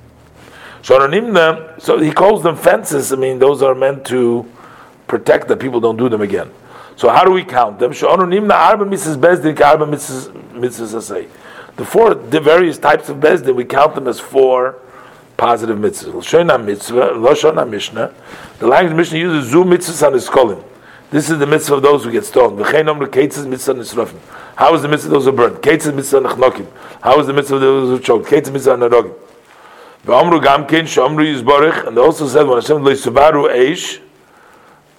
So he calls them fences. I mean, those are meant to protect that people don't do them again. So how do we count them? The four the various types of bezdin, we count them as four positive mitzvahs. Lashona mitzvah, Lashona mishnah. The language Mishnah uses zu mitzvahs on his calling. This is the mitzvah of those who get stoned. Mitzvah. How is the mitzvah of those who burn? Mitzvah. How is the mitzvah of those who mitzvah yizborich. And they also said when Hashem lo yisubaru eish,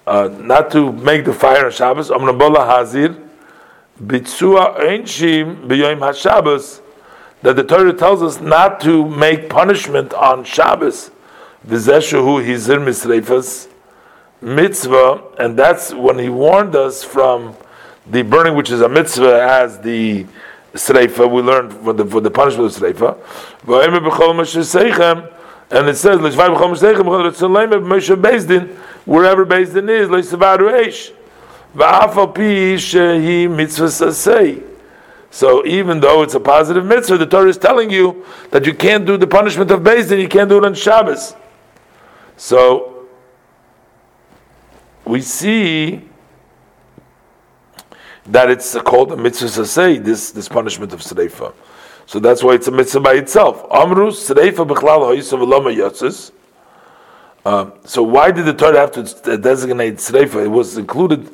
uh, not to make the fire on Shabbos. Amru bola hazir. Bitzua einshim b'yoyim haShabbos that the Torah tells us not to make punishment on Shabbos. V'zeshuhu hizir misreifas mitzvah, and that's when he warned us from the burning, which is a mitzvah, as the sreifa. We learned for the, for the punishment of sreifa. And it says, wherever Bezdin is, mitzvah so even though it's a positive mitzvah, the Torah is telling you that you can't do the punishment of Bezdin, you can't do it on Shabbos. So we see that it's called a mitzvah say this this punishment of Sreifa. So that's why it's a mitzvah by itself. Amru Sreifa b'chlal ha'yisav uh, so why did the Torah have to designate Sreifa? It was included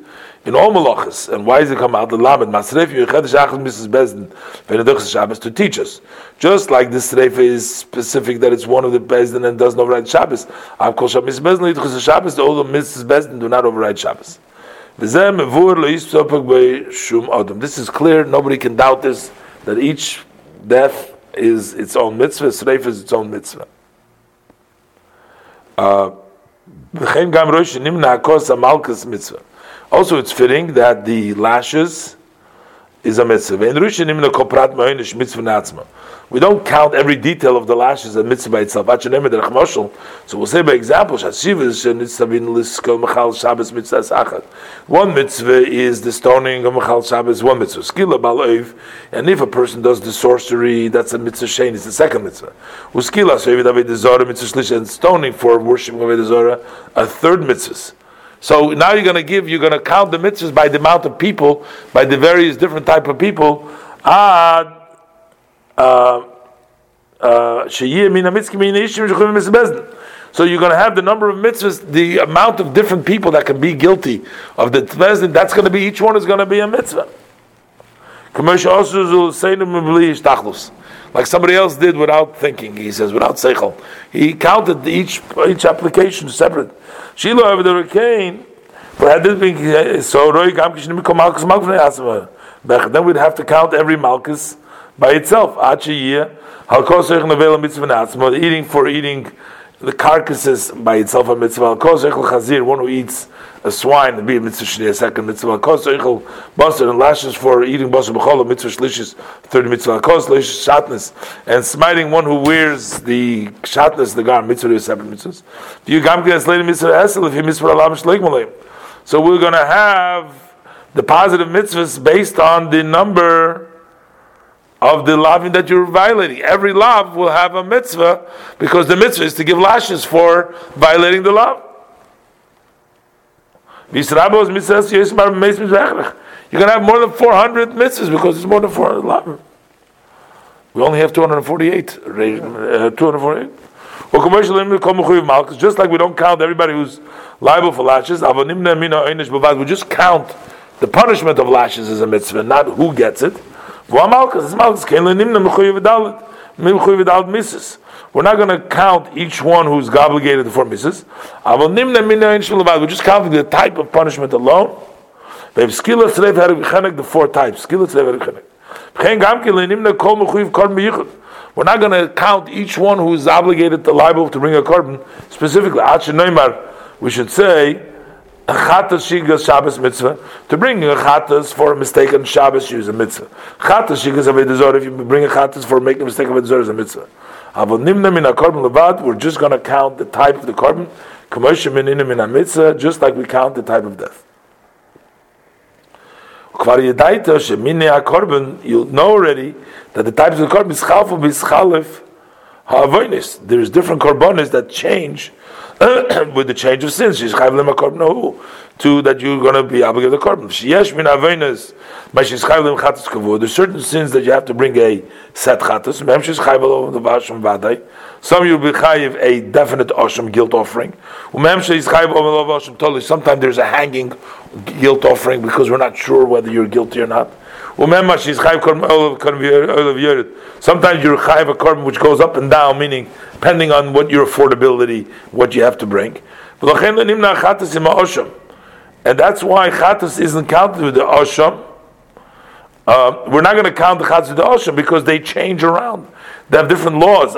in all malachas. And why does it come out? The lamed masref yuchedesh achas misses bezdin v'neduchas Shabbos to teach us. Just like this sreifa is specific that it's one of the bezdin and doesn't override Shabbos. Av kol shabbos Mrs. bezdin leduchas Shabbos. The misses bezdin do not override Shabbos. This is clear. Nobody can doubt this. That each death is its own mitzvah. Sreifa is its own mitzvah. Uh, also, it's fitting that the lashes is a mitzvah. We don't count every detail of the lashes as mitzvah by itself. So we'll say by example, one mitzvah is the stoning of Machal Shabbos, one mitzvah. Skila baloiv, and if a person does the sorcery, that's a mitzvah shein, it's the second mitzvah. Uskila mitzvah and stoning for worshiping of Zora, a third mitzvah. So now you're going to give, you're going to count the mitzvahs by the amount of people, by the various different type of people. Ah, uh, uh, so you're going to have the number of mitzvahs, the amount of different people that can be guilty of the tvezin. That's going to be each one is going to be a mitzvah. Like somebody else did without thinking. He says without seichel. He counted each each application separate. Shiloh over the hurricane. But had this been so, Roy Gam Malchus Malchus Then we'd have to count every Malchus by itself. Achi year, Halkosech Nevela Mitzvah Natzma, eating for eating the carcasses by itself a mitzvah. Al kos chazir, one who eats a swine, be a mitzvah shni, a second mitzvah. Al kos echel basar and lashes for eating basar b'chol, mitzvah shlishis, third mitzvah. Al kos lishis shatness, and smiting one who wears the shatness, the garment, mitzvah is separate mitzvahs. You gam as lady mitzvah esel if he mitzvah alam shleik malayim? So we're going to have the positive mitzvahs based on the number of the lavin that you're violating. Every lav will have a mitzvah because the mitzvah is to give lashes for violating the lav. You're going to have more than 400 mitzvahs because it's more than 400 lavin. We only have 248. Uh, 248. Just like we don't count everybody who's liable for lashes, we just count the punishment of lashes as a mitzvah, not who gets it. We're not going to count each one who's obligated to four misses. We're just counting the type of punishment alone. They have skillet the four types. We're not going to count each one who is obligated to liable to bring a korban specifically. We should say chatas shigas Shabbos mitzvah. To bring a chatas for a mistake on Shabbos use a mitzvah. Chatas shigas avedazor. If you bring a chatas for making a mistake avedazor is a mitzvah. Avonimna min korban levad. We're just going to count the type of the korban. Kamosha min in a mitzvah, just like we count the type of death. You'll know already that the types of the korban is chalfu ha'avonis. There's different carbonis that change with the change of sins. She's chayv lema korban to that you're going to be obligated to korban. Sheyesh min avenas, but she's chayv lema chatas kavod. There's certain sins that you have to bring a set chatas. Mem she's chayv over the vasham vaday. Some you'll be chayiv a definite osham guilt offering. Mem she's chayv the vasham totally. Sometimes there's a hanging guilt offering because we're not sure whether you're guilty or not. Sometimes you're chayiv a korban which goes up and down, meaning depending on what your affordability, what you have to bring. And that's why chatas isn't counted with the osham. Uh, we're not going to count the chatas with the osham because they change around. They have different laws.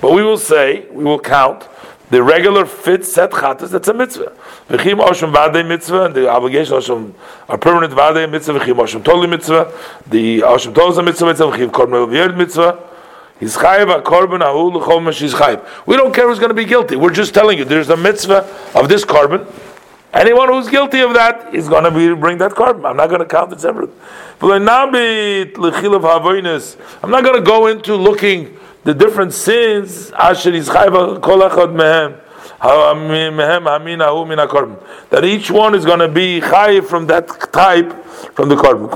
But we will say, we will count the regular fit set chatas, that's a mitzvah. V'chim vadei mitzvah, and the obligation osham, a permanent vadei mitzvah, v'chim osham totally mitzvah, the osham totally mitzvah, mitzvah, v'chim korban mitzvah, He's chayiv korban ahul l'chol he's chayiv. We don't care who's going to be guilty. We're just telling you there's a mitzvah of this korban. Anyone who's guilty of that is going to be bring that korban. I'm not going to count it separately. I'm not going to go into looking the different sins. Asher chayiv kol echad. That each one is going to be chayiv from that type from the korban.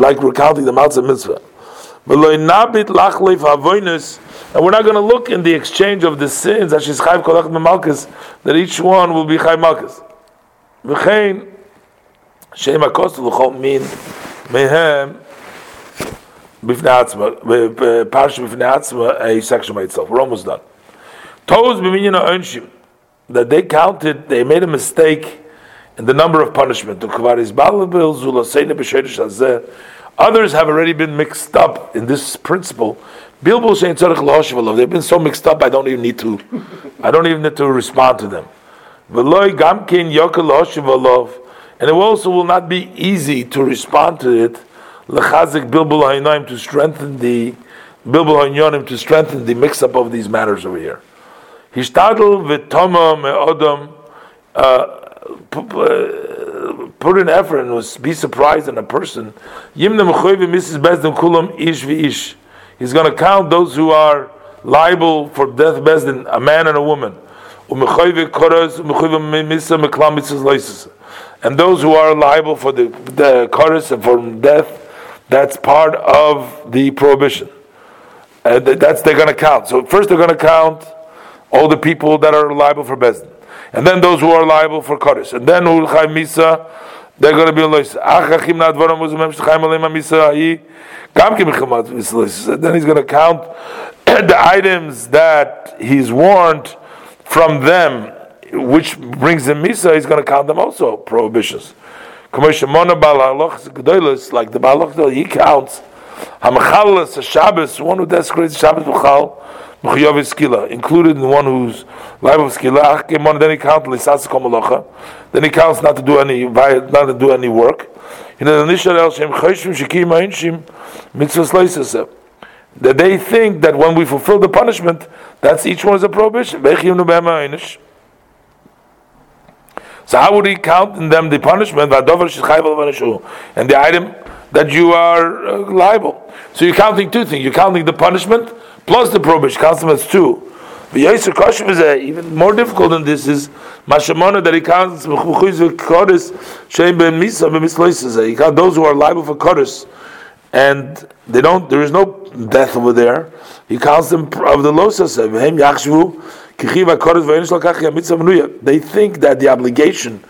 Like we're counting the malza mitzvah. And we're not going to look in the exchange of the sins that malchus that each one will be chayv malchus. V'chein mehem b'fnei atzma parsha atzma a section by itself. We're almost done. Toz b'minyan ha'onshim that they counted, they made a mistake in the number of punishment. Others have already been mixed up in this principle. They've been so mixed up. I don't even need to. I don't even need to respond to them. And it also will not be easy to respond to it. To strengthen the Bilbo to strengthen the mix-up of these matters over here. Hishtadl v'toma me'odam uh, put an effort and was be surprised in a person. kulam ish ish. He's going to count those who are liable for death bezdin, a man and a woman. And those who are liable for the, the chorus and for death, that's part of the prohibition. Uh, that's they're going to count. So first they're going to count all the people that are liable for bezdin, and then those who are liable for chorus, and then ulchay misa they're going to be lois. Then he's going to count the items that he's warned from them, which brings him misa. He's going to count them also prohibitions. Like the Balach, he counts Hamachalas Shabbos, one who desecrates Shabbos B'chal, Mechayav Skila, included in one who's liable of Skila, then he counts Lisas Komalacha, then he counts not to do any, not to do any work. In the initial El Shem Chayshim Shekim Ainshim Mitzvah Slaisaseh that they think that when we fulfill the punishment, that's each one is a prohibition. So how would he count in them the punishment and the item that you are uh, liable? So you're counting two things. You're counting the punishment plus the prohibition. Counts them as two. The Yisr Kashim is uh, even more difficult than this. Is Mashamona that he counts He counts those who are liable for Kodesh and they don't. There is no death over there. He counts them of the losas. They think that the obligation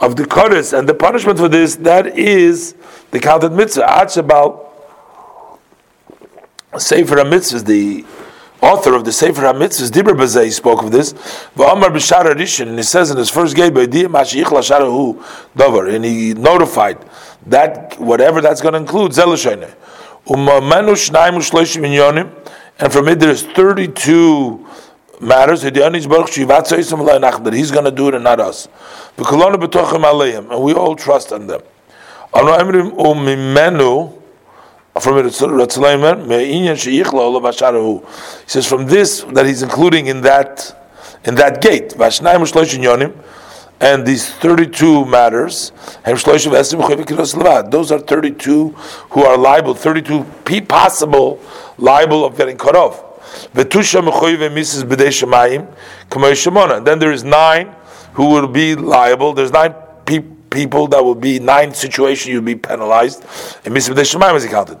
of the kodesh and the punishment for this that is the counted mitzvah. Achabal Sefer HaMitzvahs, the author of the Sefer HaMitzvahs, Dibber Bazei, spoke of this. And he says in his first gate, and he notified that whatever that's going to include, Zelashayne. And from it there's 32 matters he's going to do it and not us. And we all trust on them. He says from this that he's including in that in that gate and these 32 matters, those are 32 who are liable, 32 possible liable of getting cut off. Then there is nine who will be liable. There's nine pe- people that will be nine situations you'll be penalized. And Mrs. B'dei Shemayim is counted.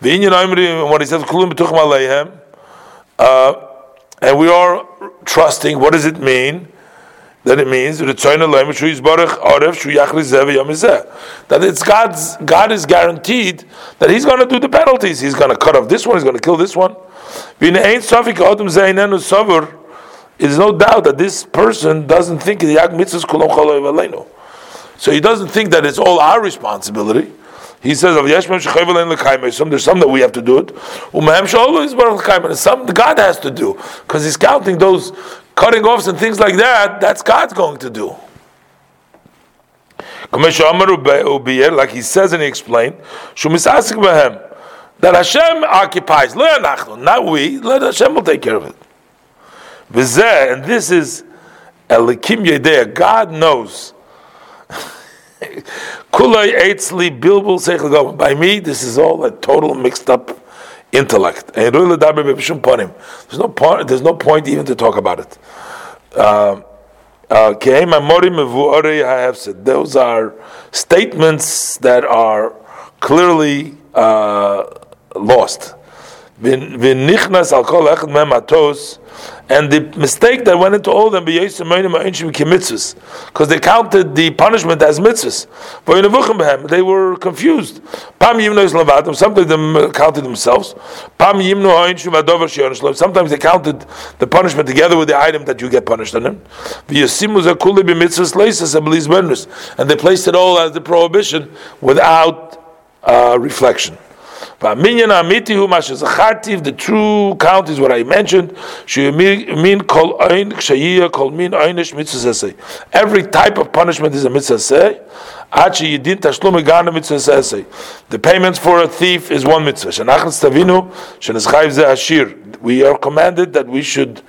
What he says, uh, and we are trusting. What does it mean? That it means that it's God's God is guaranteed that He's going to do the penalties. He's going to cut off this one. He's going to kill this one. There's no doubt that this person doesn't think So he doesn't think that it's all our responsibility. He says There's some that we have to do it. And some God has to do because he's counting those cutting offs and things like that. That's God's going to do. Like he says and he explained, that Hashem occupies, not we. Let Hashem will take care of it. And this is Elikim Yedea. God knows. By me, this is all a total mixed up intellect. There's no point. There's no point even to talk about it. Uh, uh, Those are statements that are clearly uh, lost. And the mistake that went into all them because they counted the punishment as mitzvahs. They were confused. Sometimes they counted themselves. Sometimes they counted the punishment together with the item that you get punished on them. And they placed it all as the prohibition without uh, reflection. The true count is what I mentioned. Every type of punishment is a mitzvah. The payments for a thief is one mitzvah. We are commanded that we should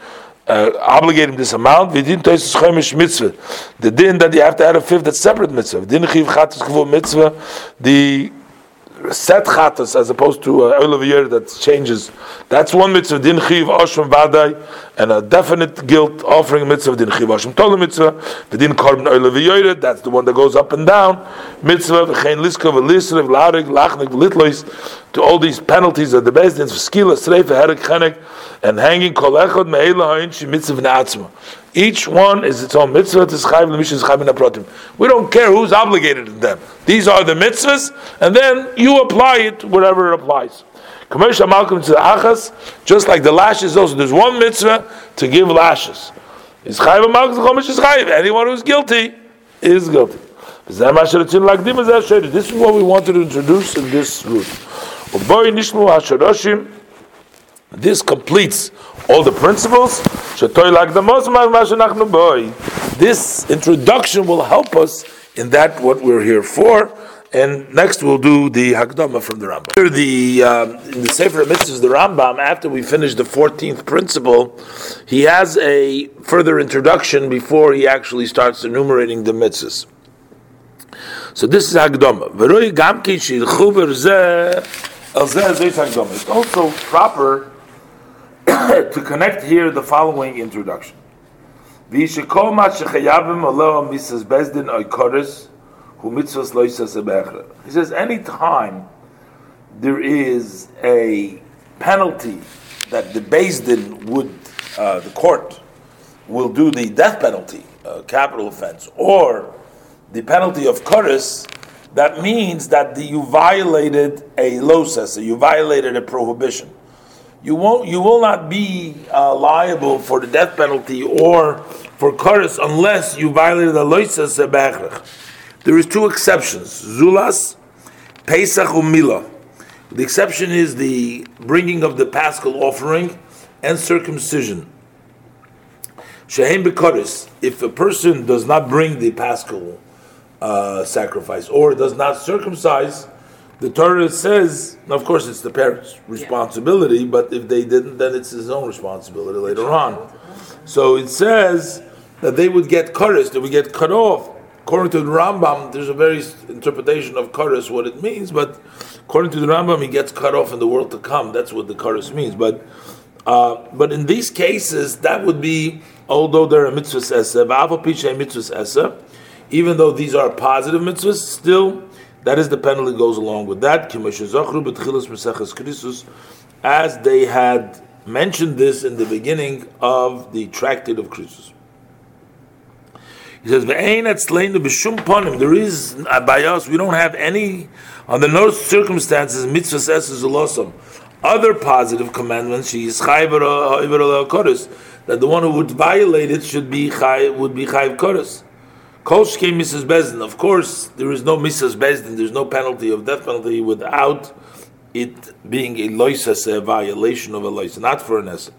uh, obligate him this amount. The din that you have to add a fifth, that's separate mitzvah. The set chatas as opposed to uh, oil of a year that changes. That's one mitzvah din chiv oshim vaday, and a definite guilt offering mitzvah din chiv oshim tola mitzvah. The din korban oil of that's the one that goes up and down. Mitzvah v'chein liska v'lisrev larig lachnik v'litlois to all these penalties of the best for skila sreifa herek chenek and hanging kol echad me'ela ha'in shi mitzvah v'na'atzma. Each one is its own mitzvah. We don't care who's obligated to them. These are the mitzvahs, and then you apply it wherever it applies. Commercial malcolm to the achas, just like the lashes. Also, there's one mitzvah to give lashes. Is chayv malchus chomish is chayv. Anyone who's guilty is guilty. This is what we wanted to introduce in this route. This completes all the principles. This introduction will help us in that what we're here for. And next we'll do the Hakdama from the Rambam. The, um, in the Sefer Mitzvahs, the Rambam, after we finish the 14th principle, he has a further introduction before he actually starts enumerating the mitzvahs. So this is Hakdama. It's also proper to connect here the following introduction. He says, any time there is a penalty that the Din would, uh, the court will do the death penalty, uh, capital offense, or the penalty of Koris, that means that the, you violated a loses, you violated a prohibition you won't you will not be uh, liable for the death penalty or for karis unless you violated loisas sebechrech. There is two exceptions: zulas, pesach, umila. The exception is the bringing of the paschal offering and circumcision. Shehem bekaris. If a person does not bring the paschal uh, sacrifice or does not circumcise the Torah says, of course, it's the parents' responsibility, yeah. but if they didn't, then it's his own responsibility later on. So it says that they would get karis, they would get cut off. According to the Rambam, there's a very interpretation of karis, what it means, but according to the Rambam, he gets cut off in the world to come. That's what the karis means. But uh, but in these cases, that would be, although there are mitzvahs esa, even though these are positive mitzvahs, still that is the penalty goes along with that. As they had mentioned this in the beginning of the tractate of Krisus. He says, There is uh, by us, we don't have any, under no circumstances, mitzvah says Other positive commandments, she is that the one who would violate it should be would be chayv koros. Kolshke Misas Bezdin. Of course, there is no Misas Bezdin. There's no penalty of death penalty without it being a loisas, a violation of a loisa, not for an essay.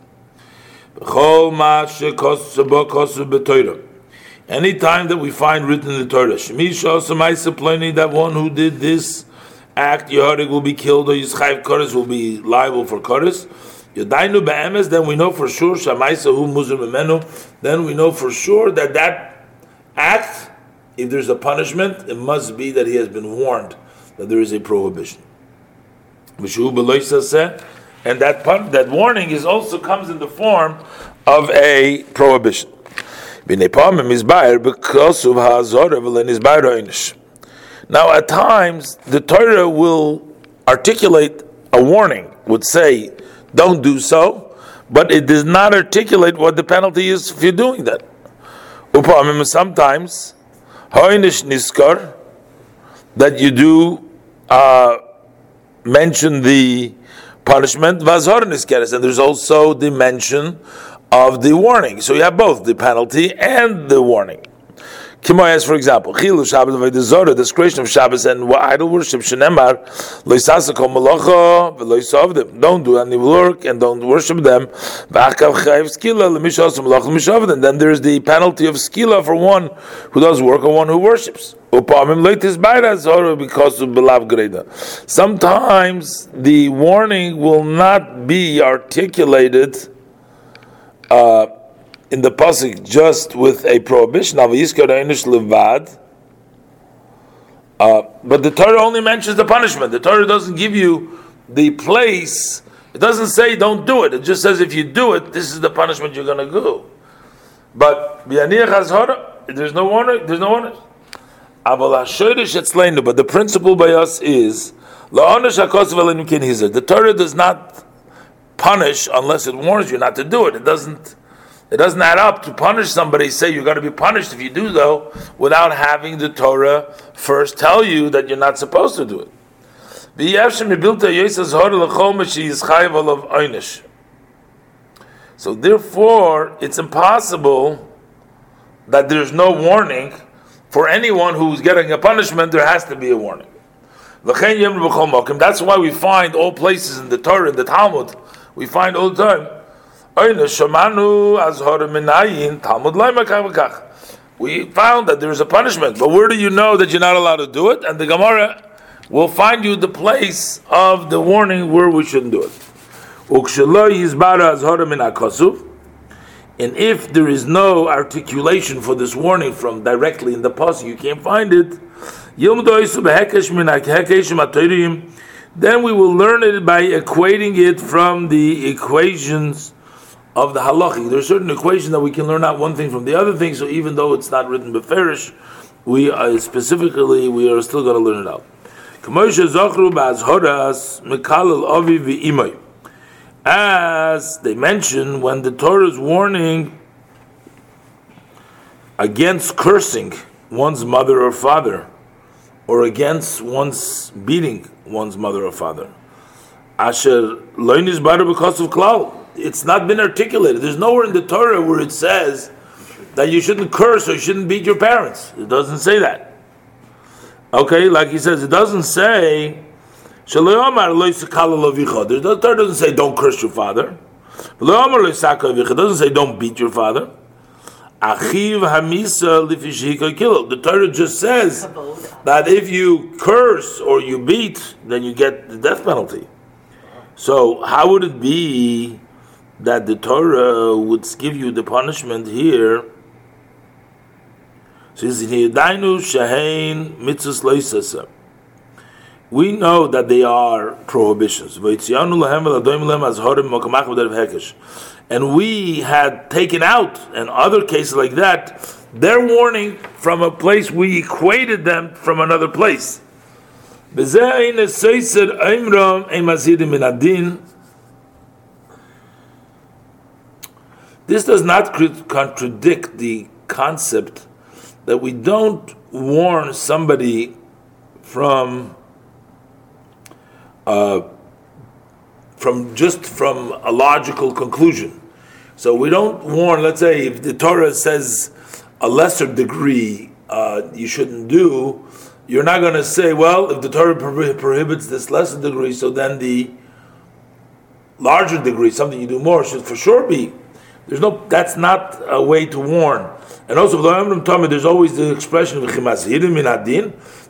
Any time that we find written in the Torah, that one who did this act, Yehorig will be killed, or Yischayiv Koris will be liable for Koris. Yadainu be'emes, then we know for sure, Shamaisa hu muzur then we know for sure that that act, if there's a punishment, it must be that he has been warned that there is a prohibition. And that pun- that warning is also comes in the form of a prohibition. Now, at times, the Torah will articulate a warning, would say, don't do so, but it does not articulate what the penalty is if you're doing that. Sometimes, hoinish niskar, that you do uh, mention the punishment, vazhor niskeres, and there's also the mention of the warning. So you have both the penalty and the warning. Kimoy for example, Chilu Shabbos Zora, the desecration of Shabbos and idol worship, Shenemar, Loisasako Malacha, Veloisavdim. Don't do any work and don't worship them. V'akav Chayiv Skila, Malacha Lemishavadim. Then there's the penalty of Skila for one who does work or one who worships. Upamim Leitis Baira Zora because of Belav Greda. Sometimes the warning will not be articulated. Uh, in the pasuk just with a prohibition of. Uh, but the Torah only mentions the punishment. The Torah doesn't give you the place. It doesn't say don't do it. It just says if you do it, this is the punishment you're going to go. But there's no warning. There's no warning. But the principle by us is the Torah does not punish unless it warns you not to do it. It doesn't it doesn't add up to punish somebody, say you're going to be punished if you do though, without having the Torah first tell you that you're not supposed to do it. So therefore, it's impossible that there's no warning for anyone who's getting a punishment. There has to be a warning. That's why we find all places in the Torah, in the Talmud, we find all the time. We found that there is a punishment, but where do you know that you're not allowed to do it? And the Gemara will find you the place of the warning where we shouldn't do it. And if there is no articulation for this warning from directly in the pasuk, you can't find it. Then we will learn it by equating it from the equations of the halachic. There are certain equations that we can learn out one thing from the other thing. So even though it's not written beferish, we uh, specifically we are still going to learn it out. As they mention when the Torah is warning against cursing one's mother or father, or against one's beating one's mother or father. Asher loinis because of klal. It's not been articulated. There's nowhere in the Torah where it says that you shouldn't curse or you shouldn't beat your parents. It doesn't say that. Okay, like he says, it doesn't say the Torah doesn't say don't curse your father. It doesn't say don't beat your father. The Torah just says that if you curse or you beat, then you get the death penalty. So how would it be that the Torah would give you the punishment here? We know that they are prohibitions. And we had taken out, and other cases like that, their warning from a place we equated them from another place. This does not contradict the concept that we don't warn somebody from uh, from just from a logical conclusion. So we don't warn. Let's say if the Torah says a lesser degree uh, you shouldn't do, you're not going to say, well, if the Torah prohibits this lesser degree, so then the larger degree, something you do more, should for sure be. There's no. That's not a way to warn. And also, there's always the expression of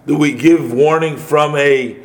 Do we give warning from a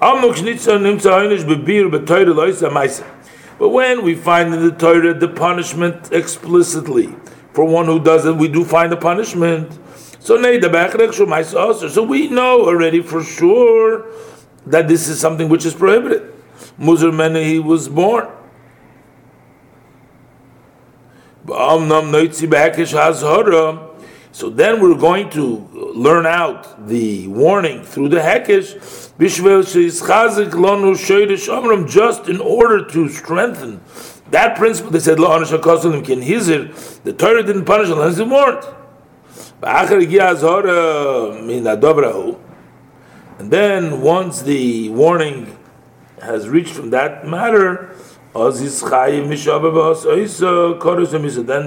but when we find in the Torah the punishment explicitly for one who does it, we do find the punishment. So so we know already for sure that this is something which is prohibited. Muzar he was born. So then we're going to learn out the warning through the Hekesh, just in order to strengthen that principle. They said, the Torah didn't punish unless it warned. And then once the warning has reached from that matter, then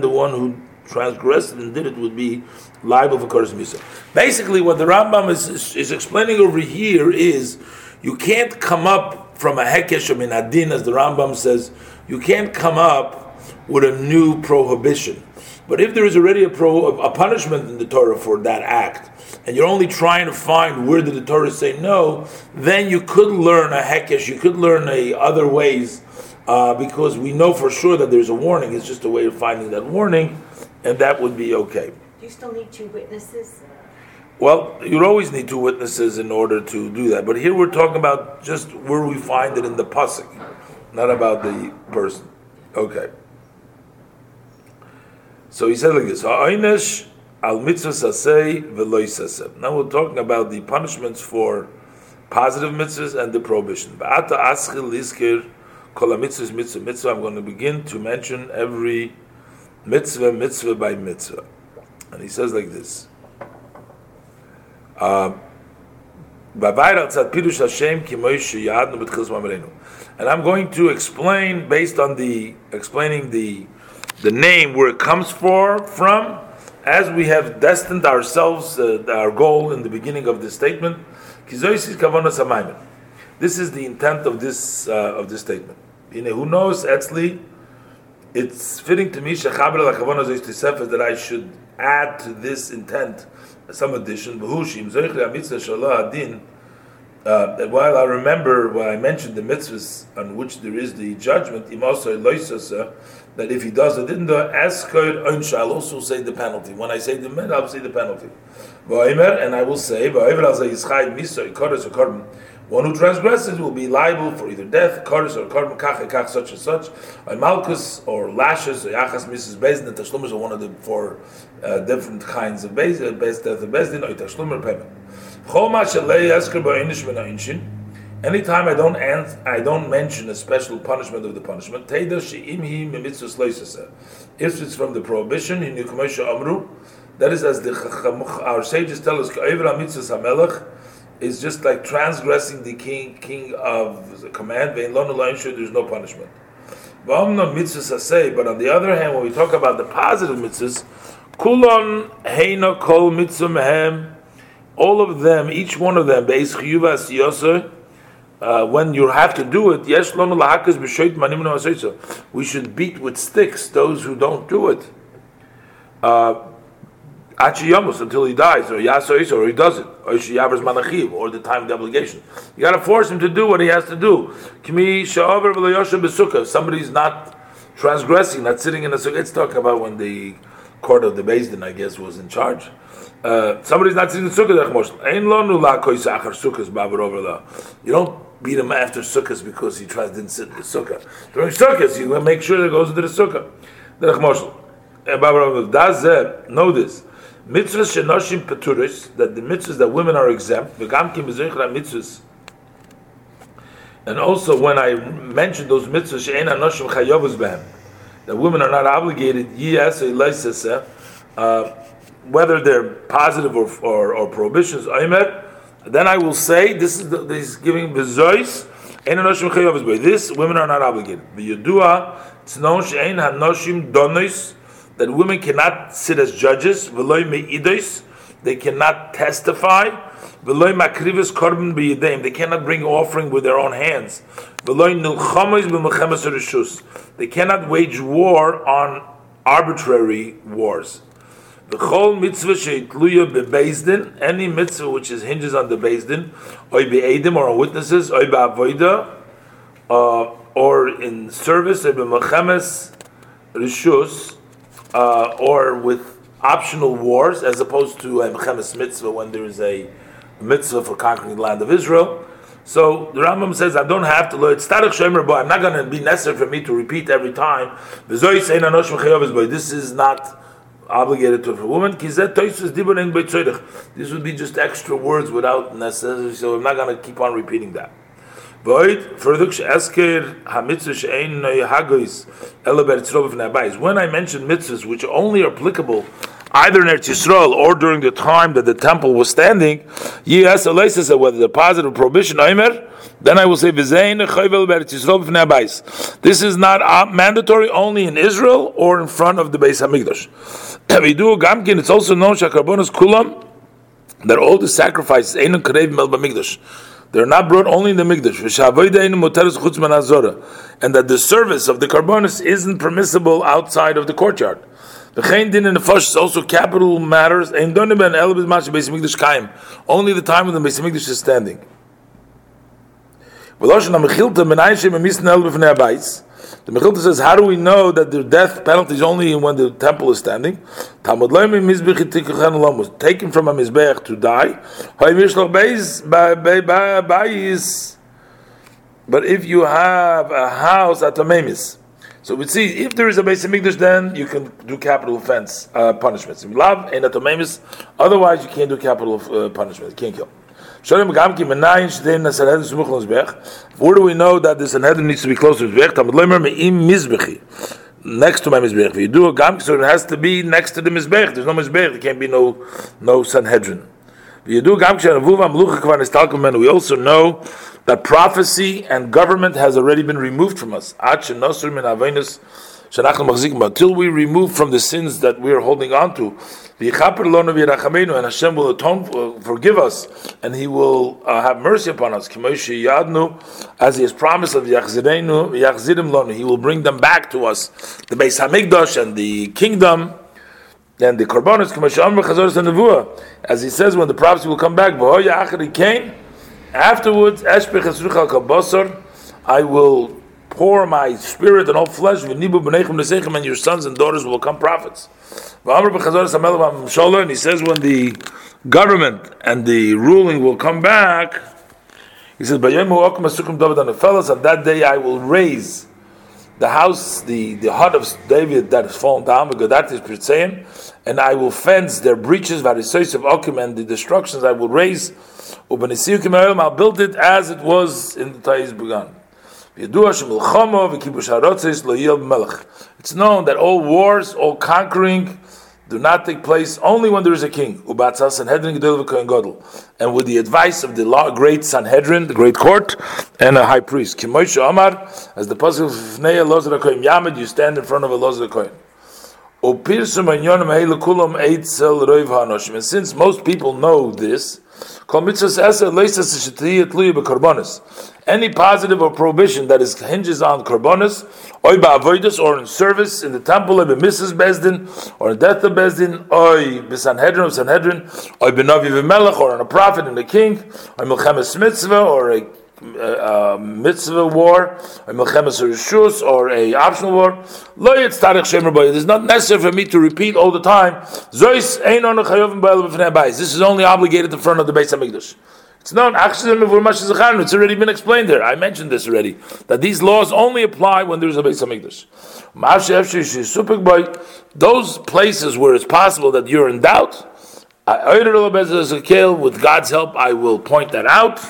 the one who transgressed and did it would be liable for Kurz Misa. Basically, what the Rambam is, is, is, explaining over here is you can't come up from a Hekesh or Minadin, as the Rambam says, you can't come up with a new prohibition. But if there is already a, pro, a punishment in the Torah for that act, and you're only trying to find where did the Torah say no, then you could learn a hekesh, you could learn a other ways, uh, because we know for sure that there's a warning. It's just a way of finding that warning and that would be okay. Do you still need two witnesses? Well, you'd always need two witnesses in order to do that. But here we're talking about just where we find it in the pasuk, not about the person. Okay. So he said like this: "Ha'onesh al mitzvah sasei v'loy Now we're talking about the punishments for positive mitzvahs and the prohibition. Ba'ata aschil liskir kol mitzvahs mitzvah mitzvah. I'm going to begin to mention every mitzvah mitzvah by mitzvah. And he says like this. Um, and I'm going to explain based on the explaining the the name where it comes for from, as we have destined ourselves uh, our goal in the beginning of this statement. This is the intent of this uh, of this statement. Who knows? Actually, it's fitting to me that I should add to this intent some addition. Uh, while I remember when I mentioned the mitzvahs on which there is the judgment, that if he does or didn't do, I'll also say the penalty. When I say the min, I'll say the penalty. And I will say, one who transgresses will be liable for either death, kardus, or korban kach, such and such, or malchus, or lashes, or yachas, Misas Bezin, the tashlumas are one of the four uh, different kinds of bezin, best death of bezin, or tashlum payment. Anytime I don't ans- I don't mention a special punishment of the punishment, if it's from the prohibition in Amru, that is as the our sages tell us, is just like transgressing the king king of the command. There's no punishment. But on the other hand, when we talk about the positive mitzvahs, kulon heina kol mitzvah all of them, each one of them, uh, when you have to do it, we should beat with sticks those who don't do it. Uh, until he dies, or yasois, or he doesn't, or shiyavers malachiv, or the time of the obligation. You got to force him to do what he has to do. If somebody's not transgressing, not sitting in a sukkah, it's talking about when the court of the Din, I guess, was in charge. Uh, somebody's not sitting in the sukkah, you don't beat him after sukkahs because he tries didn't sit in the sukkah. During sukkahs, you make sure that goes into the sukkah. Does that know this. Mitzvahs shenoshim peturis, that the mitzvahs that women are exempt, v'gamkim mitzvahs. And also when I mentioned those mitzvahs, she'en anoshim chayovus behem, that women are not obligated, yes, uh, whether they're positive or, or, or prohibitions, then I will say, this is, the, this is giving bezois, this, women are not obligated. It's known she'en hanoshim donois, that women cannot sit as judges, they cannot testify, they cannot bring offering with their own hands, they cannot wage war on arbitrary wars. The whole mitzvah sheitluya any mitzvah which is hinges on the bezdin, or be'edim or witnesses, or be'avoida, uh, or in service, or be'mechemes rishus, uh, or with optional wars, as opposed to a Mechemes mitzvah when there is a mitzvah for conquering the land of Israel. So the Rambam says, I don't have to learn I'm not going to be necessary for me to repeat every time. This is not obligated to a woman. This would be just extra words without necessity, so I'm not going to keep on repeating that. When I mention mitzvahs which are only applicable either in Eretz Yisrael or during the time that the temple was standing, yes, said whether the positive prohibition oimer, then I will say. This is not mandatory only in Israel or in front of the Beis Hamikdash. do gamkin. It's also known shakarbonos kulam that all the sacrifices ain't karev mel b'mikdash they're not brought only in the Mikdash. And that the service of the Karbonis isn't permissible outside of the courtyard. The Chain Din and the Fosh is also capital matters. Only the time when the Beis Mikdash is standing. The Mechilta says, how do we know that the death penalty is only when the temple is standing? Talmud was taken from a Mizbeach to die. But if you have a house at Tamemis, so we see if there is a base Mikdash, then you can do capital offense uh, punishments. If love and at Otherwise you can't do capital uh, punishment. You can't kill. Where do we know that the Sanhedrin needs to be close to Mizbech? Tamad. Next to my Mizbech. You do a Gamki, so it has to be next to the Mizbech. There's no Mizbech. There can't be no no Sanhedrin. We also know that prophecy and government has already been removed from us. Until we remove from the sins that we are holding on to, and Hashem will atone, uh, forgive us, and He will uh, have mercy upon us. As He has promised of Yachzidim He will bring them back to us, the Beis Hamikdash and the kingdom and the korbanos as he says when the prophecy will come back afterwards I will pour my spirit and all flesh and your sons and daughters will become prophets and he says when the government and the ruling will come back he says on that day I will raise the house, the, the hut of David that has fallen down, because that is Pritzayin, and I will fence their breaches, and the destructions I will raise. I'll build it as it was in the Taiz begun. It's known that all wars, all conquering, do not take place only when there is a king. And with the advice of the law, great Sanhedrin, the great court, and a high priest. As the Pasuk of you stand in front of a Lozer Kohen. And since most people know this, any positive or prohibition that is hinges on korbanos, or ba'avoidus, or in service in the temple, or Misas Bezdin, or in death of Bezdin, or b'Sanhedrin of Sanhedrin, or b'Navi v'Melech, or on a prophet and a king, or milchemes mitzvah, or a a, mitzvah war, a milchemes rishus, or a optional war. Lo It is not necessary for me to repeat all the time. Zois This is only obligated in front of the Beis Hamikdash. It's known, it's already been explained there. I mentioned this already. That these laws only apply when there's a Beis Hamikdash. Those places where it's possible that you're in doubt, with God's help, I will point that out.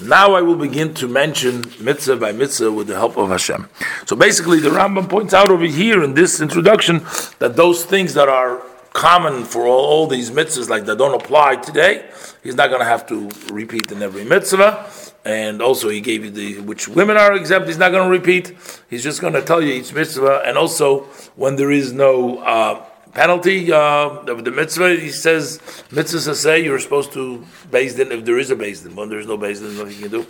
Now I will begin to mention mitzvah by mitzvah with the help of Hashem. So basically, the Rambam points out over here in this introduction that those things that are common for all, all these mitzvahs, like that don't apply today, he's not going to have to repeat in every mitzvah. And also, he gave you the which women are exempt. He's not going to repeat. He's just going to tell you each mitzvah. And also, when there is no uh, penalty uh, of the mitzvah, he says mitzvahs say you're supposed to base in if there is a base them. When there is no base nothing you can do.